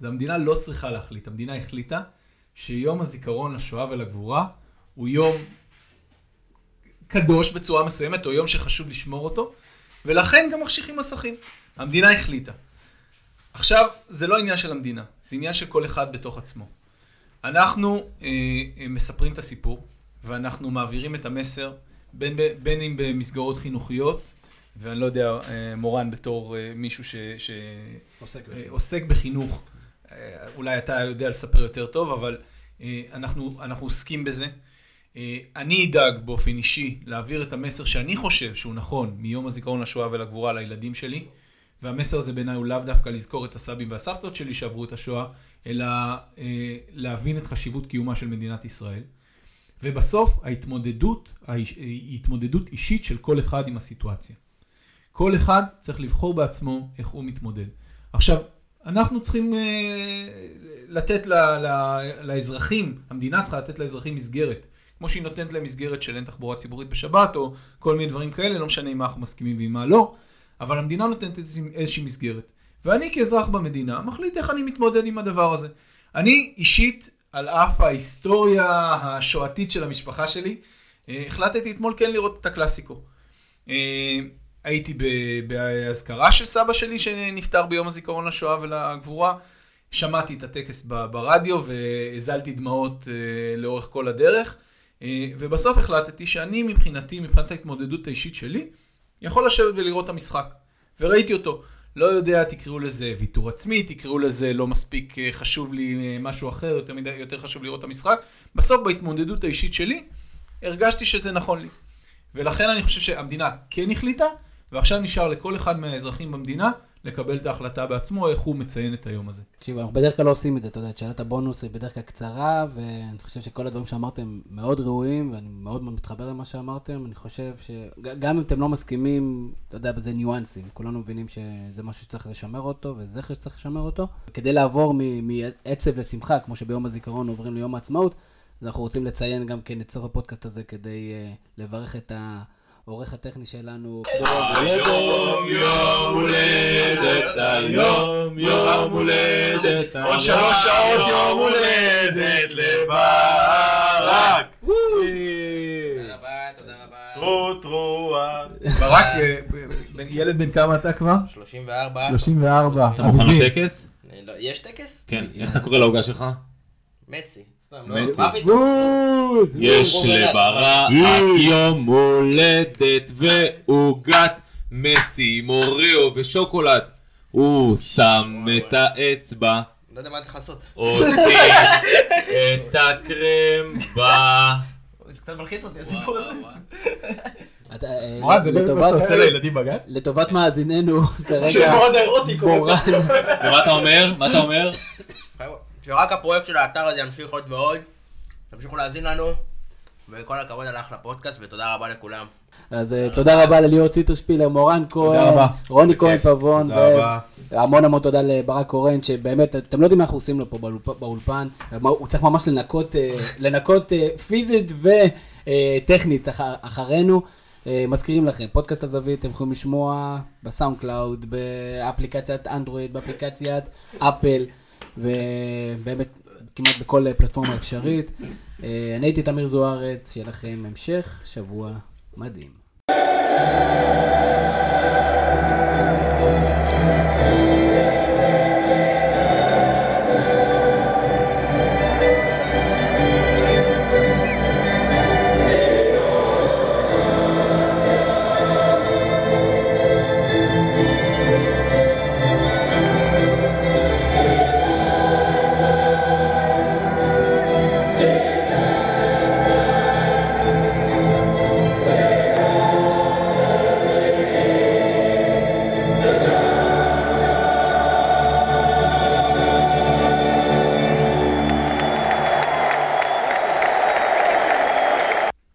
אז המדינה לא צריכה להחליט, המדינה החליטה שיום הזיכרון לשואה ולגבורה הוא יום קדוש בצורה מסוימת, או יום שחשוב לשמור אותו, ולכן גם מחשיכים מסכים. המדינה החליטה. עכשיו, זה לא עניין של המדינה, זה עניין של כל אחד בתוך עצמו. אנחנו אה, אה, מספרים את הסיפור, ואנחנו מעבירים את המסר, בין, בין אם במסגרות חינוכיות, ואני לא יודע, אה, מורן בתור אה, מישהו ש, ש, עוסק אה, עוסק בחינוך, אולי אתה יודע לספר יותר טוב, אבל אה, אנחנו, אנחנו עוסקים בזה. אה, אני אדאג באופן אישי להעביר את המסר שאני חושב שהוא נכון מיום הזיכרון לשואה ולגבורה לילדים שלי, והמסר הזה בעיניי הוא לאו דווקא לזכור את הסבים והסבתות שלי שעברו את השואה, אלא אה, להבין את חשיבות קיומה של מדינת ישראל. ובסוף ההתמודדות היא התמודדות אישית של כל אחד עם הסיטואציה. כל אחד צריך לבחור בעצמו איך הוא מתמודד. עכשיו, אנחנו צריכים אה, לתת ל, ל, לאזרחים, המדינה צריכה לתת לאזרחים מסגרת. כמו שהיא נותנת להם מסגרת של אין תחבורה ציבורית בשבת, או כל מיני דברים כאלה, לא משנה עם מה אנחנו מסכימים ועם מה לא, אבל המדינה נותנת איזושהי- מסגרת. ואני כאזרח במדינה מחליט איך אני מתמודד עם הדבר הזה. אני אישית, על אף ההיסטוריה השואתית של המשפחה שלי, אה, החלטתי אתמול כן לראות את הקלאסיקו. הייתי באזכרה של סבא שלי שנפטר ביום הזיכרון לשואה ולגבורה. שמעתי את הטקס ברדיו והזלתי דמעות אה, לאורך כל הדרך. אה, ובסוף החלטתי שאני מבחינתי, מבחינת ההתמודדות האישית שלי, יכול לשבת ולראות את המשחק. וראיתי אותו. לא יודע, תקראו לזה ויתור עצמי, תקראו לזה לא מספיק אה, חשוב לי משהו אחר, יותר, מדי, יותר חשוב לראות את המשחק. בסוף בהתמודדות האישית שלי, הרגשתי שזה נכון לי. ולכן אני חושב שהמדינה כן החליטה, ועכשיו נשאר לכל אחד מהאזרחים במדינה לקבל את ההחלטה בעצמו, איך הוא מציין את היום הזה. תקשיב, אנחנו בדרך כלל לא עושים את זה, אתה יודע, שאלת הבונוס היא בדרך כלל קצרה, ואני חושב שכל הדברים שאמרתם מאוד ראויים, ואני מאוד מאוד מתחבר למה שאמרתם. אני חושב שגם אם אתם לא מסכימים, אתה יודע, זה ניואנסים. כולנו מבינים שזה משהו שצריך לשמר אותו, וזכר שצריך לשמר אותו. כדי לעבור מעצב לשמחה, כמו שביום הזיכרון עוברים ליום העצמאות, אז אנחנו רוצים לציין גם כן את סוף הפודקאסט הזה כדי uh, לברך את העורך הטכני שלנו. היום יום הולדת, היום יום הולדת, עוד שלוש שעות יום הולדת לברק. טרו טרואה. ברק, אה, בן- ילד בן כמה אתה כבר? 34. 34. אתה מוכן לטקס? לא- יש טקס? כן. איך אתה קורא לעוגה שלך? מסי. לא. מה? יש לברק יום הולדת ועוגת מסי עם אוריו ושוקולד. הוא שם את האצבע, לא יודע מה אני צריך לעשות. הוציא את הקרם ב... זה קצת מלחיץ אותי הסיפור הזה. אתה, אה, מורן, זה באמת מה שאתה עושה לילדים בגן? לטובת מאזיננו, כרגע, שמאוד אירוטי קורה. מורן, ומה אתה אומר? מה אתה אומר? שרק הפרויקט של האתר הזה ימשיך עוד ועוד. תמשיכו להאזין לנו. וכל הכבוד על אחלה פודקאסט ותודה רבה לכולם. אז אה, תודה רבה לליאור ציטרשפילר, מורן כהן. רוני כהן פבון. והמון המון תודה לברק קורן, שבאמת, אתם לא יודעים מה אנחנו עושים לו פה באולפ- באולפן, הוא צריך ממש לנקות, אה, לנקות אה, פיזית וטכנית אחרינו. מזכירים לכם, פודקאסט הזווית, אתם יכולים לשמוע בסאונד קלאוד, באפליקציית אנדרואיד, באפליקציית אפל, ובאמת כמעט בכל אה, פלטפורמה אפשרית. אה, אני הייתי תמיר זוארץ, שיהיה לכם המשך שבוע מדהים.